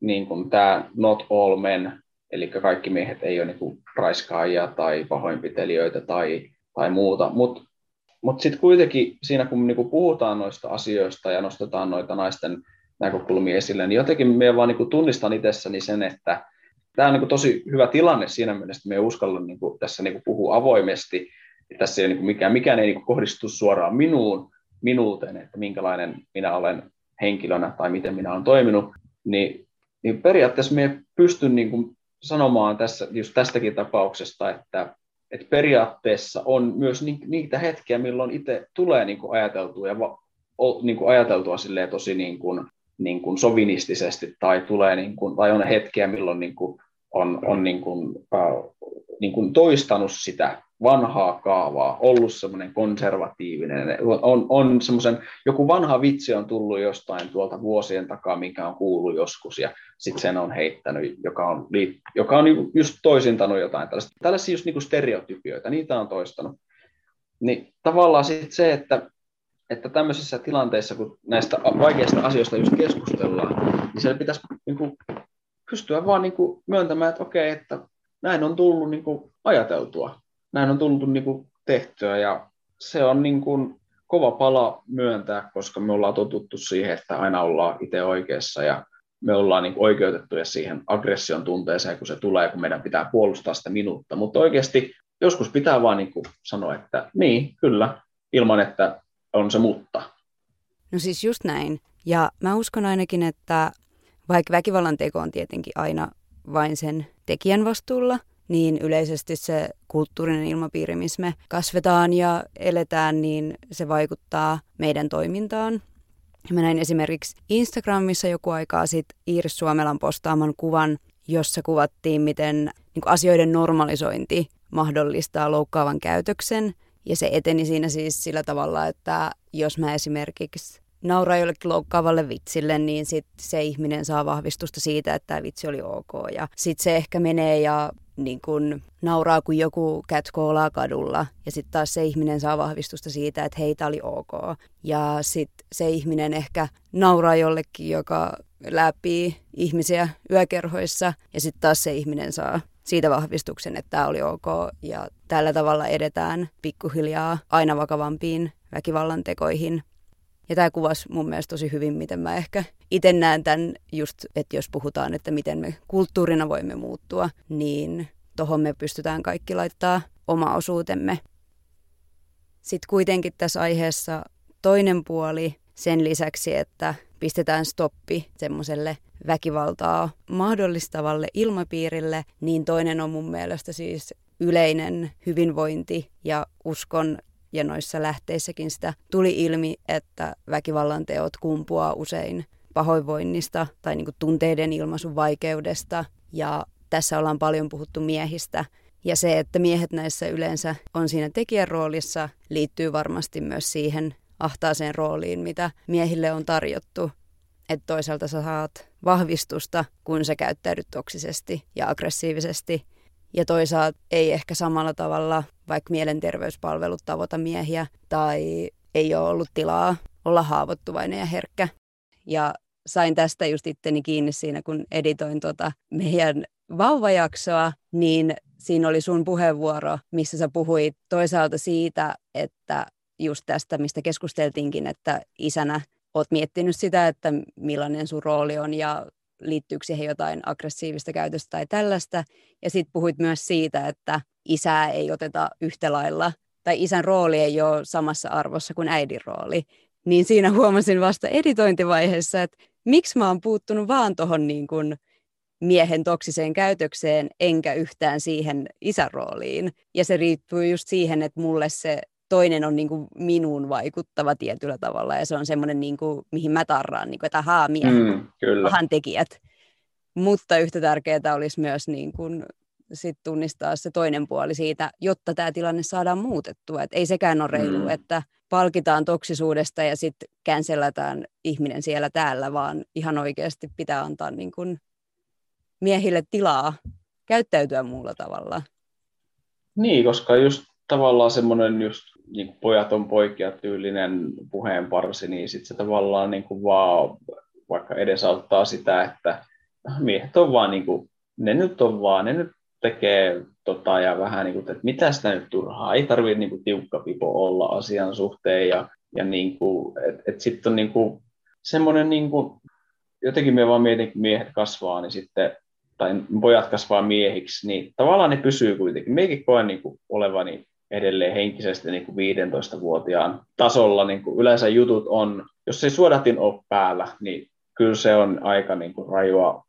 niin kuin tämä not all men Eli kaikki miehet ei ole niin raiskaajia tai pahoinpitelijöitä tai, tai muuta, mutta mut sitten kuitenkin siinä, kun niinku puhutaan noista asioista ja nostetaan noita naisten näkökulmia esille, niin jotenkin me vaan niinku tunnistan itsessäni sen, että tämä on niinku tosi hyvä tilanne siinä mielessä, että me ei uskalla niinku tässä niinku puhua avoimesti. Tässä ei niinku mikään, mikään ei niinku kohdistu suoraan minuun, minuuteen, että minkälainen minä olen henkilönä tai miten minä olen toiminut, niin, niin periaatteessa me pystyn niin sanomaan tässä, just tästäkin tapauksesta, että, että periaatteessa on myös niitä hetkiä, milloin itse tulee niin kuin ajateltua ja va, niin kuin ajateltua tosi niin kuin, niin kuin sovinistisesti tai, tulee niin kuin, tai on hetkiä, milloin niin kuin on, on niin kuin, äh, niin kuin toistanut sitä vanhaa kaavaa, ollut semmoinen konservatiivinen, on, on semmoisen, joku vanha vitsi on tullut jostain tuolta vuosien takaa, mikä on kuullut joskus, ja sitten sen on heittänyt, joka on, joka on just toisintanut jotain tällaista. Tällaisia just niin kuin stereotypioita, niitä on toistanut. Niin tavallaan sitten se, että, että tämmöisissä tilanteissa, kun näistä vaikeista asioista just keskustellaan, niin siellä pitäisi niin kuin, pystyä vaan niin kuin myöntämään, että okei, että näin on tullut niin kuin ajateltua, näin on tullut niin kuin tehtyä ja se on niin kuin kova pala myöntää, koska me ollaan totuttu siihen, että aina ollaan itse oikeassa ja me ollaan niin oikeutettuja siihen aggression tunteeseen, kun se tulee, kun meidän pitää puolustaa sitä minuutta. Mutta oikeasti joskus pitää vaan niin kuin sanoa, että niin, kyllä, ilman että on se mutta. No siis just näin. Ja mä uskon ainakin, että vaikka väkivallan teko on tietenkin aina vain sen tekijän vastuulla, niin yleisesti se kulttuurinen ilmapiiri, missä me kasvetaan ja eletään, niin se vaikuttaa meidän toimintaan. Mä näin esimerkiksi Instagramissa joku aikaa sitten Iiris Suomelan postaaman kuvan, jossa kuvattiin, miten niin asioiden normalisointi mahdollistaa loukkaavan käytöksen. Ja se eteni siinä siis sillä tavalla, että jos mä esimerkiksi nauraa jollekin loukkaavalle vitsille, niin sit se ihminen saa vahvistusta siitä, että tämä vitsi oli ok. Ja sitten se ehkä menee ja niin kun nauraa, kun joku catcallaa kadulla. Ja sitten taas se ihminen saa vahvistusta siitä, että hei, tämä oli ok. Ja sitten se ihminen ehkä nauraa jollekin, joka läpi ihmisiä yökerhoissa. Ja sitten taas se ihminen saa siitä vahvistuksen, että tämä oli ok. Ja tällä tavalla edetään pikkuhiljaa aina vakavampiin väkivallan tekoihin ja tämä kuvasi mun mielestä tosi hyvin, miten mä ehkä itse näen tämän just, että jos puhutaan, että miten me kulttuurina voimme muuttua, niin tohon me pystytään kaikki laittaa oma osuutemme. Sitten kuitenkin tässä aiheessa toinen puoli sen lisäksi, että pistetään stoppi semmoiselle väkivaltaa mahdollistavalle ilmapiirille, niin toinen on mun mielestä siis yleinen hyvinvointi ja uskon ja noissa lähteissäkin sitä tuli ilmi, että väkivallan teot kumpuaa usein pahoinvoinnista tai niin tunteiden ilmaisun vaikeudesta. Ja tässä ollaan paljon puhuttu miehistä. Ja se, että miehet näissä yleensä on siinä tekijän roolissa, liittyy varmasti myös siihen ahtaaseen rooliin, mitä miehille on tarjottu. Että toisaalta sä saat vahvistusta, kun sä käyttäydyt toksisesti ja aggressiivisesti. Ja toisaalta ei ehkä samalla tavalla vaikka mielenterveyspalvelut tavoita miehiä tai ei ole ollut tilaa olla haavoittuvainen ja herkkä. Ja sain tästä just itteni kiinni siinä, kun editoin tuota meidän vauvajaksoa, niin siinä oli sun puheenvuoro, missä sä puhuit toisaalta siitä, että just tästä, mistä keskusteltiinkin, että isänä oot miettinyt sitä, että millainen sun rooli on ja liittyykö siihen jotain aggressiivista käytöstä tai tällaista. Ja sitten puhuit myös siitä, että isää ei oteta yhtä lailla, tai isän rooli ei ole samassa arvossa kuin äidin rooli. Niin siinä huomasin vasta editointivaiheessa, että miksi mä oon puuttunut vaan tuohon niin kuin miehen toksiseen käytökseen, enkä yhtään siihen isän rooliin. Ja se riippuu just siihen, että mulle se toinen on niin kuin minuun vaikuttava tietyllä tavalla ja se on semmoinen, niin kuin, mihin mä tarraan, niin kuin, että ahaa, miehet, mm, kyllä. pahan tekijät. Mutta yhtä tärkeää olisi myös niin kuin, sit tunnistaa se toinen puoli siitä, jotta tämä tilanne saadaan muutettua. Et ei sekään ole reilu, mm. että palkitaan toksisuudesta ja sitten känsellätään ihminen siellä täällä, vaan ihan oikeasti pitää antaa niin kuin miehille tilaa käyttäytyä muulla tavalla. Niin, koska just tavallaan semmoinen just niin pojat on poikia tyylinen puheenparsi, niin sitten se tavallaan niin kuin vaan vaikka edesauttaa sitä, että miehet on vaan, niin kuin, ne nyt on vaan, ne nyt tekee tota, ja vähän niin kuin, että mitä sitä nyt turhaa, ei tarvitse niin kuin, tiukka pipo olla asian suhteen ja, ja niin kuin, et, et sitten on niin kuin, semmoinen niin kuin, jotenkin me vaan mietin, kun miehet kasvaa, niin sitten tai pojat kasvaa miehiksi, niin tavallaan ne pysyy kuitenkin. Meikin koen niin kuin olevani edelleen henkisesti niin kuin 15-vuotiaan tasolla. Niin kuin yleensä jutut on, jos ei suodatin ole päällä, niin kyllä se on aika niin kuin rajua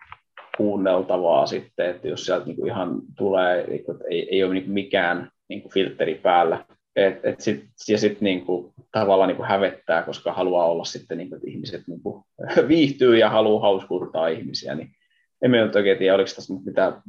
kuunneltavaa sitten, että jos sieltä niin kuin ihan tulee, niin kuin, että ei, ei ole niin kuin mikään niin kuin filteri päällä. Et, et sit, ja sitten niin kuin, tavallaan niin kuin hävettää, koska haluaa olla sitten, niin kuin, että ihmiset niin kuin, viihtyy ja haluaa hauskuuttaa ihmisiä, niin emme nyt oikein tiedä, oliko tässä mitään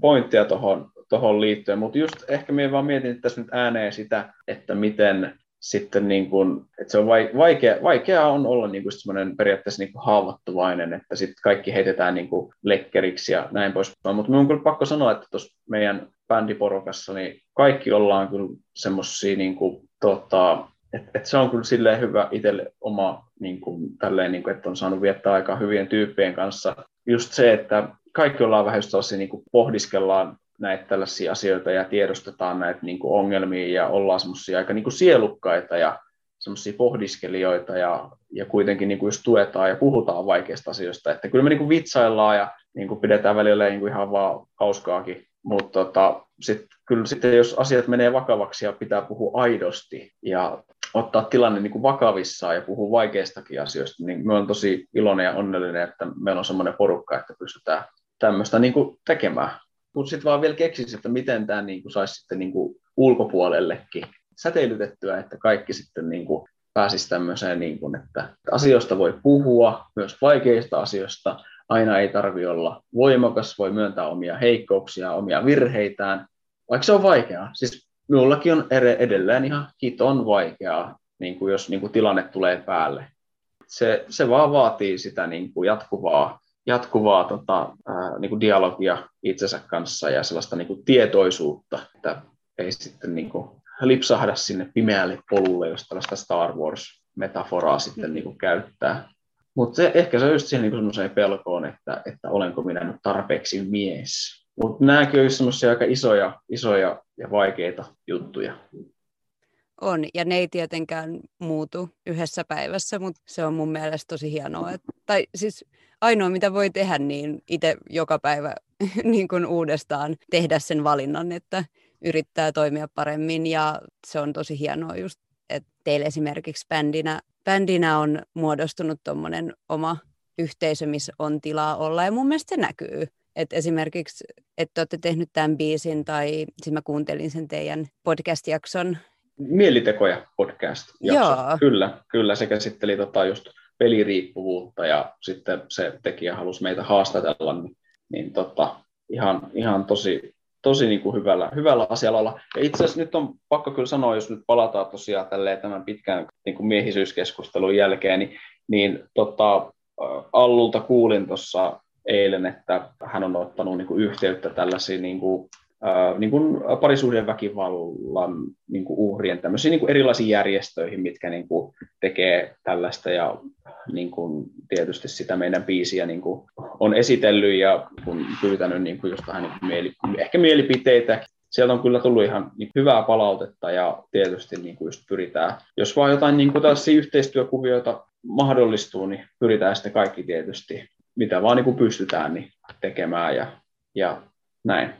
pointtia tuohon tuohon liittyen, mutta just ehkä minä vaan mietin tässä nyt ääneen sitä, että miten sitten niin kuin, että se on vaikea, vaikea on olla niin kuin semmoinen periaatteessa niin kuin haavoittuvainen, että sitten kaikki heitetään niin kuin lekkeriksi ja näin pois. Mutta minun on kyllä pakko sanoa, että tuossa meidän bändiporukassa niin kaikki ollaan kyllä semmoisia, niin kuin, tota, että et se on kyllä silleen hyvä itselle oma, niin kuin, tälleen, niin kuin, että on saanut viettää aikaa hyvien tyyppien kanssa. Just se, että kaikki ollaan vähän sellaisia, niin kuin pohdiskellaan näitä tällaisia asioita ja tiedostetaan näitä niin kuin ongelmia ja ollaan semmoisia aika niin kuin sielukkaita ja semmoisia pohdiskelijoita ja, ja kuitenkin niin kuin just tuetaan ja puhutaan vaikeista asioista. Että kyllä me niin kuin vitsaillaan ja niin kuin pidetään välillä niin kuin ihan vaan hauskaakin, mutta tota, sit, kyllä sitten jos asiat menee vakavaksi ja pitää puhua aidosti ja ottaa tilanne niin kuin vakavissaan ja puhua vaikeistakin asioista, niin me on tosi iloinen ja onnellinen, että meillä on semmoinen porukka, että pystytään tämmöistä niin kuin tekemään mutta sitten vaan vielä keksisi, että miten tämä niin saisi sitten niin kuin ulkopuolellekin säteilytettyä, että kaikki sitten niin kuin pääsisi tämmöiseen, niin kuin, että asioista voi puhua, myös vaikeista asioista, aina ei tarvi olla voimakas, voi myöntää omia heikkouksia, omia virheitään, vaikka se on vaikeaa. Siis minullakin on edelleen ihan hiton vaikeaa, niin kuin jos niin kuin tilanne tulee päälle. Se, se vaan vaatii sitä niin kuin jatkuvaa jatkuvaa tota, ää, niin kuin dialogia itsensä kanssa ja sellaista niin kuin tietoisuutta, että ei sitten niin kuin lipsahda sinne pimeälle polulle, jos tällaista Star Wars-metaforaa sitten niin kuin käyttää. Mutta se, ehkä se on just siihen niin semmoiseen pelkoon, että, että olenko minä nyt tarpeeksi mies. Mutta nämäkin on semmoisia aika isoja, isoja ja vaikeita juttuja. On, ja ne ei tietenkään muutu yhdessä päivässä, mutta se on mun mielestä tosi hienoa. Että, tai siis ainoa, mitä voi tehdä, niin itse joka päivä niin kuin uudestaan tehdä sen valinnan, että yrittää toimia paremmin. Ja se on tosi hienoa just, että teille esimerkiksi bändinä, bändinä on muodostunut tuommoinen oma yhteisö, missä on tilaa olla. Ja mun mielestä se näkyy. Et esimerkiksi, että olette tehnyt tämän biisin tai siis mä kuuntelin sen teidän podcast-jakson. Mielitekoja podcast Joo. Kyllä, kyllä. Se käsitteli tota just peliriippuvuutta ja sitten se tekijä halusi meitä haastatella, niin, niin tota, ihan, ihan tosi, tosi niin kuin hyvällä, hyvällä asialla. Ja itse asiassa nyt on pakko kyllä sanoa, jos nyt palataan tosiaan tämän pitkän niin kuin miehisyyskeskustelun jälkeen, niin, niin tota, Allulta kuulin tuossa eilen, että hän on ottanut niin kuin yhteyttä tällaisiin niin kuin niin kuin parisuuden väkivallan niin kuin uhrien tämmöisiin niin kuin erilaisiin järjestöihin, mitkä niin kuin tekee tällaista ja niin kuin tietysti sitä meidän biisiä niin kuin on esitellyt ja kun pyytänyt niin kuin just vähän niin kuin mieli, ehkä mielipiteitä. Sieltä on kyllä tullut ihan niin hyvää palautetta ja tietysti niin kuin just pyritään, jos vaan jotain niin kuin tällaisia yhteistyökuvioita mahdollistuu, niin pyritään sitten kaikki tietysti, mitä vaan niin kuin pystytään niin tekemään ja, ja näin.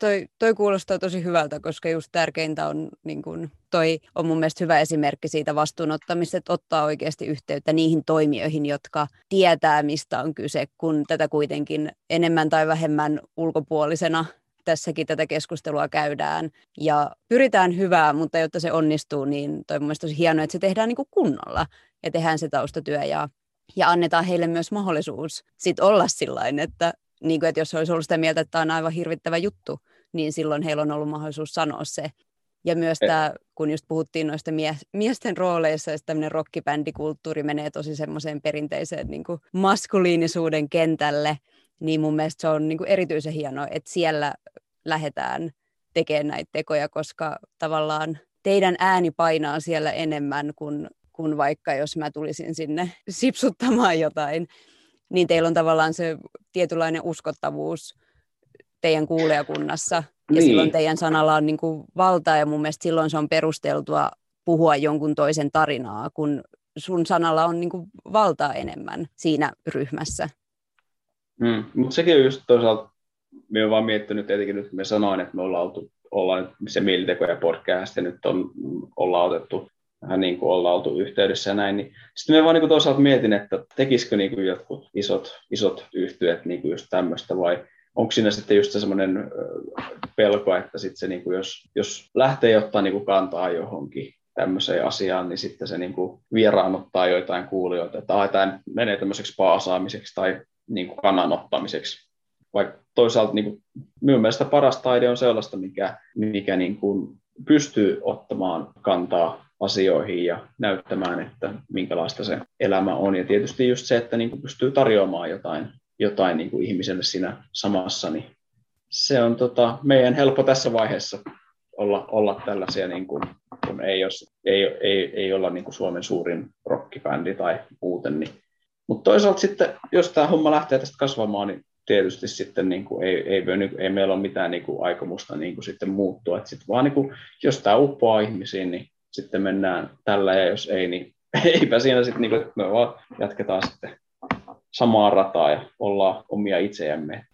Toi, toi kuulostaa tosi hyvältä, koska just tärkeintä on, niin kun, toi on mun mielestä hyvä esimerkki siitä vastuunottamista, että ottaa oikeasti yhteyttä niihin toimijoihin, jotka tietää, mistä on kyse, kun tätä kuitenkin enemmän tai vähemmän ulkopuolisena tässäkin tätä keskustelua käydään. Ja pyritään hyvää, mutta jotta se onnistuu, niin toi mun mielestä tosi hienoa, että se tehdään niin kunnolla ja tehdään se taustatyö ja, ja annetaan heille myös mahdollisuus sit olla sillain, että niin kuin, että jos olisi ollut sitä mieltä, että tämä on aivan hirvittävä juttu, niin silloin heillä on ollut mahdollisuus sanoa se. Ja myös tämä, kun just puhuttiin noista mie- miesten rooleissa, että tämmöinen rockibändikulttuuri menee tosi semmoiseen perinteiseen niin kuin maskuliinisuuden kentälle, niin mun mielestä se on niin kuin erityisen hienoa, että siellä lähdetään tekemään näitä tekoja, koska tavallaan teidän ääni painaa siellä enemmän kuin, kuin vaikka jos mä tulisin sinne sipsuttamaan jotain niin teillä on tavallaan se tietynlainen uskottavuus teidän kuulijakunnassa. Ja niin. silloin teidän sanalla on niin kuin valtaa ja mun mielestä silloin se on perusteltua puhua jonkun toisen tarinaa, kun sun sanalla on niin kuin valtaa enemmän siinä ryhmässä. Mm, mutta sekin on just toisaalta, me on vaan miettinyt tietenkin nyt, kun me sanoin, että me ollaan oltu ollaan se Mieliteko ja podcast, ja nyt on, ollaan otettu vähän niin kuin ollaan oltu yhteydessä ja näin, niin sitten me vaan niin toisaalta mietin, että tekisikö niin kuin jotkut isot, isot yhtyöt niin kuin just tämmöistä vai onko siinä sitten just semmoinen pelko, että sitten se, niin kuin jos, jos lähtee ottaa niin kuin kantaa johonkin tämmöiseen asiaan, niin sitten se niin kuin vieraanottaa joitain kuulijoita, että tämä menee tämmöiseksi paasaamiseksi tai niin kuin kannanottamiseksi. Vaikka toisaalta niin kuin, minun mielestä paras taide on sellaista, mikä, mikä niin kuin, pystyy ottamaan kantaa asioihin ja näyttämään, että minkälaista se elämä on. Ja tietysti just se, että niin kuin pystyy tarjoamaan jotain, jotain niin kuin ihmiselle siinä samassa, niin se on tota, meidän helppo tässä vaiheessa olla, olla tällaisia, niin kuin, kun ei, os, ei, ei, ei olla niin kuin Suomen suurin rockibändi tai muuten. Niin. Mutta toisaalta sitten, jos tämä homma lähtee tästä kasvamaan, niin tietysti sitten niin kuin ei, ei, ei, ei meillä ole mitään niin kuin aikomusta niin kuin sitten muuttua. Et sit vaan niin kuin, jos tämä uppoaa ihmisiin, niin sitten mennään tällä ja jos ei, niin eipä siinä sitten, niin me vaan jatketaan sitten samaa rataa ja ollaan omia itseämme.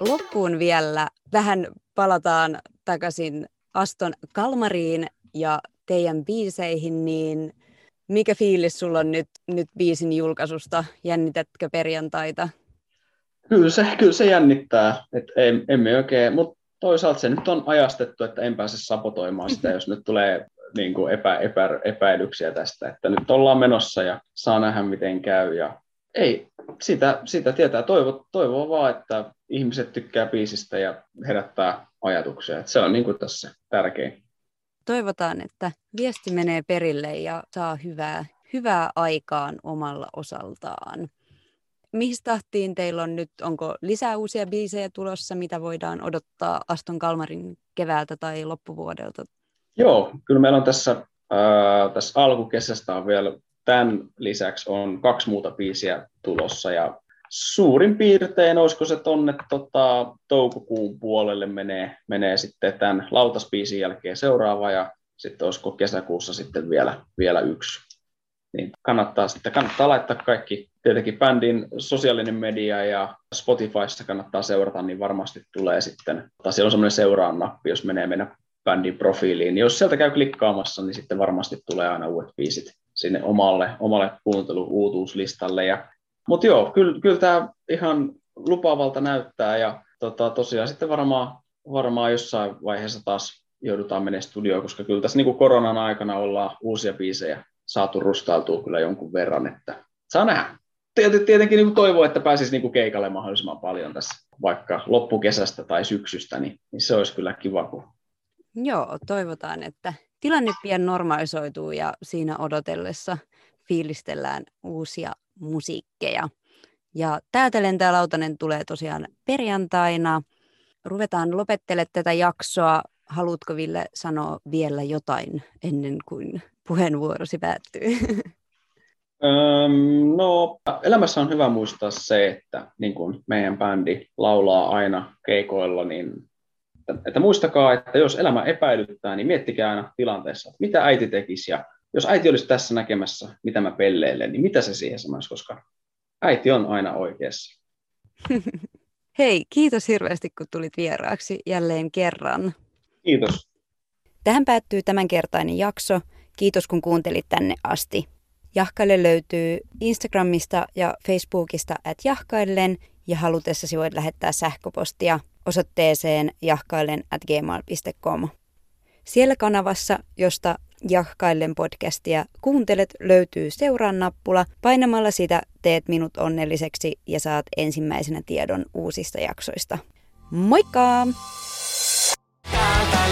Loppuun vielä vähän palataan takaisin Aston Kalmariin ja teidän biiseihin, niin mikä fiilis sulla on nyt, nyt biisin julkaisusta? Jännitätkö perjantaita? Kyllä se, kyllä se jännittää, että ei, emme oikein, mutta toisaalta se nyt on ajastettu, että en pääse sabotoimaan sitä, jos nyt tulee niin kuin epä, epä, epäilyksiä tästä, että nyt ollaan menossa ja saa nähdä miten käy ja ei, sitä, sitä tietää. Toivo, toivoo vaan, että ihmiset tykkää biisistä ja herättää ajatuksia. Että se on niin kuin tässä tärkein. Toivotaan, että viesti menee perille ja saa hyvää, hyvää aikaan omalla osaltaan. Mihin tahtiin teillä on nyt, onko lisää uusia biisejä tulossa, mitä voidaan odottaa Aston Kalmarin keväältä tai loppuvuodelta? Joo, kyllä meillä on tässä, ää, tässä alkukesästä on vielä tämän lisäksi on kaksi muuta biisiä tulossa ja suurin piirtein, olisiko se tonne tota, toukokuun puolelle menee, menee sitten tämän lautaspiisin jälkeen seuraava ja sitten olisiko kesäkuussa sitten vielä, vielä yksi. Niin kannattaa, sitten, kannattaa laittaa kaikki, tietenkin bändin sosiaalinen media ja Spotifyssa kannattaa seurata, niin varmasti tulee sitten, tai siellä on semmoinen seuraan nappi, jos menee mennä bändin profiiliin, niin jos sieltä käy klikkaamassa, niin sitten varmasti tulee aina uudet biisit sinne omalle, omalle kuuntelu-uutuuslistalle. Ja, mutta joo, kyllä, kyllä tämä ihan lupaavalta näyttää ja tota, tosiaan sitten varmaan, varmaan jossain vaiheessa taas joudutaan menemään studioon, koska kyllä tässä niin kuin koronan aikana ollaan uusia biisejä saatu rustailtua kyllä jonkun verran, että saa nähdä. Tietenkin niin toivoo, että pääsisi niin keikalle mahdollisimman paljon tässä, vaikka loppukesästä tai syksystä, niin, niin se olisi kyllä kiva. Kun... Joo, toivotaan, että tilanne pian normalisoituu ja siinä odotellessa fiilistellään uusia musiikkeja. Ja Täältä lentää lautanen tulee tosiaan perjantaina. Ruvetaan lopettele tätä jaksoa. Haluatko Ville sanoa vielä jotain ennen kuin puheenvuorosi päättyy? Öm, no, elämässä on hyvä muistaa se, että niin kuin meidän bändi laulaa aina keikoilla, niin että, että muistakaa, että jos elämä epäilyttää, niin miettikää aina tilanteessa, että mitä äiti tekisi ja jos äiti olisi tässä näkemässä, mitä mä pelleilen, niin mitä se siihen sanoisi, koska äiti on aina oikeassa. Hei, kiitos hirveästi, kun tulit vieraaksi jälleen kerran. Kiitos. Tähän päättyy tämänkertainen jakso. Kiitos, kun kuuntelit tänne asti. Jahkaille löytyy Instagramista ja Facebookista at jahkaillen ja halutessasi voit lähettää sähköpostia osoitteeseen jahkaillen at gmail.com. Siellä kanavassa, josta Jahkaillen podcastia kuuntelet, löytyy seuraan nappula. Painamalla sitä teet minut onnelliseksi ja saat ensimmäisenä tiedon uusista jaksoista. Moikka! Täältä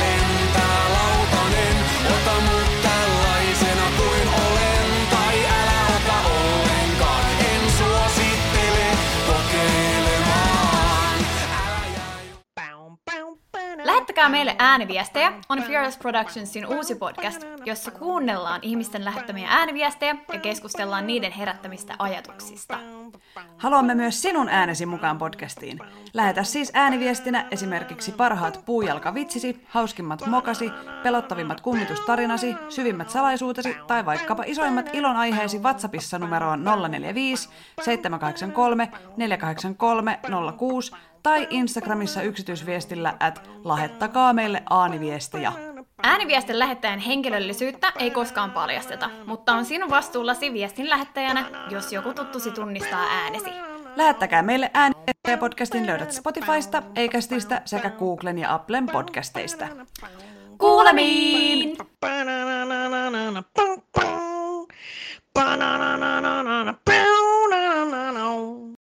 Lähettäkää meille ääniviestejä on Fearless Productionsin uusi podcast, jossa kuunnellaan ihmisten lähettämiä ääniviestejä ja keskustellaan niiden herättämistä ajatuksista. Haluamme myös sinun äänesi mukaan podcastiin. Lähetä siis ääniviestinä esimerkiksi parhaat puujalkavitsisi, hauskimmat mokasi, pelottavimmat kummitustarinasi, syvimmät salaisuutesi tai vaikkapa isoimmat ilonaiheesi WhatsAppissa numeroon 045 783 483 06 tai Instagramissa yksityisviestillä, at lahettakaa meille ääniviestejä. Ääniviestin lähettäjän henkilöllisyyttä ei koskaan paljasteta, mutta on sinun vastuullasi viestin lähettäjänä, jos joku tuttusi tunnistaa äänesi. Lähettäkää meille ääniviestejä podcastin löydät Spotifysta, Eikästistä sekä Googlen ja Applen podcasteista. Kuulemiin!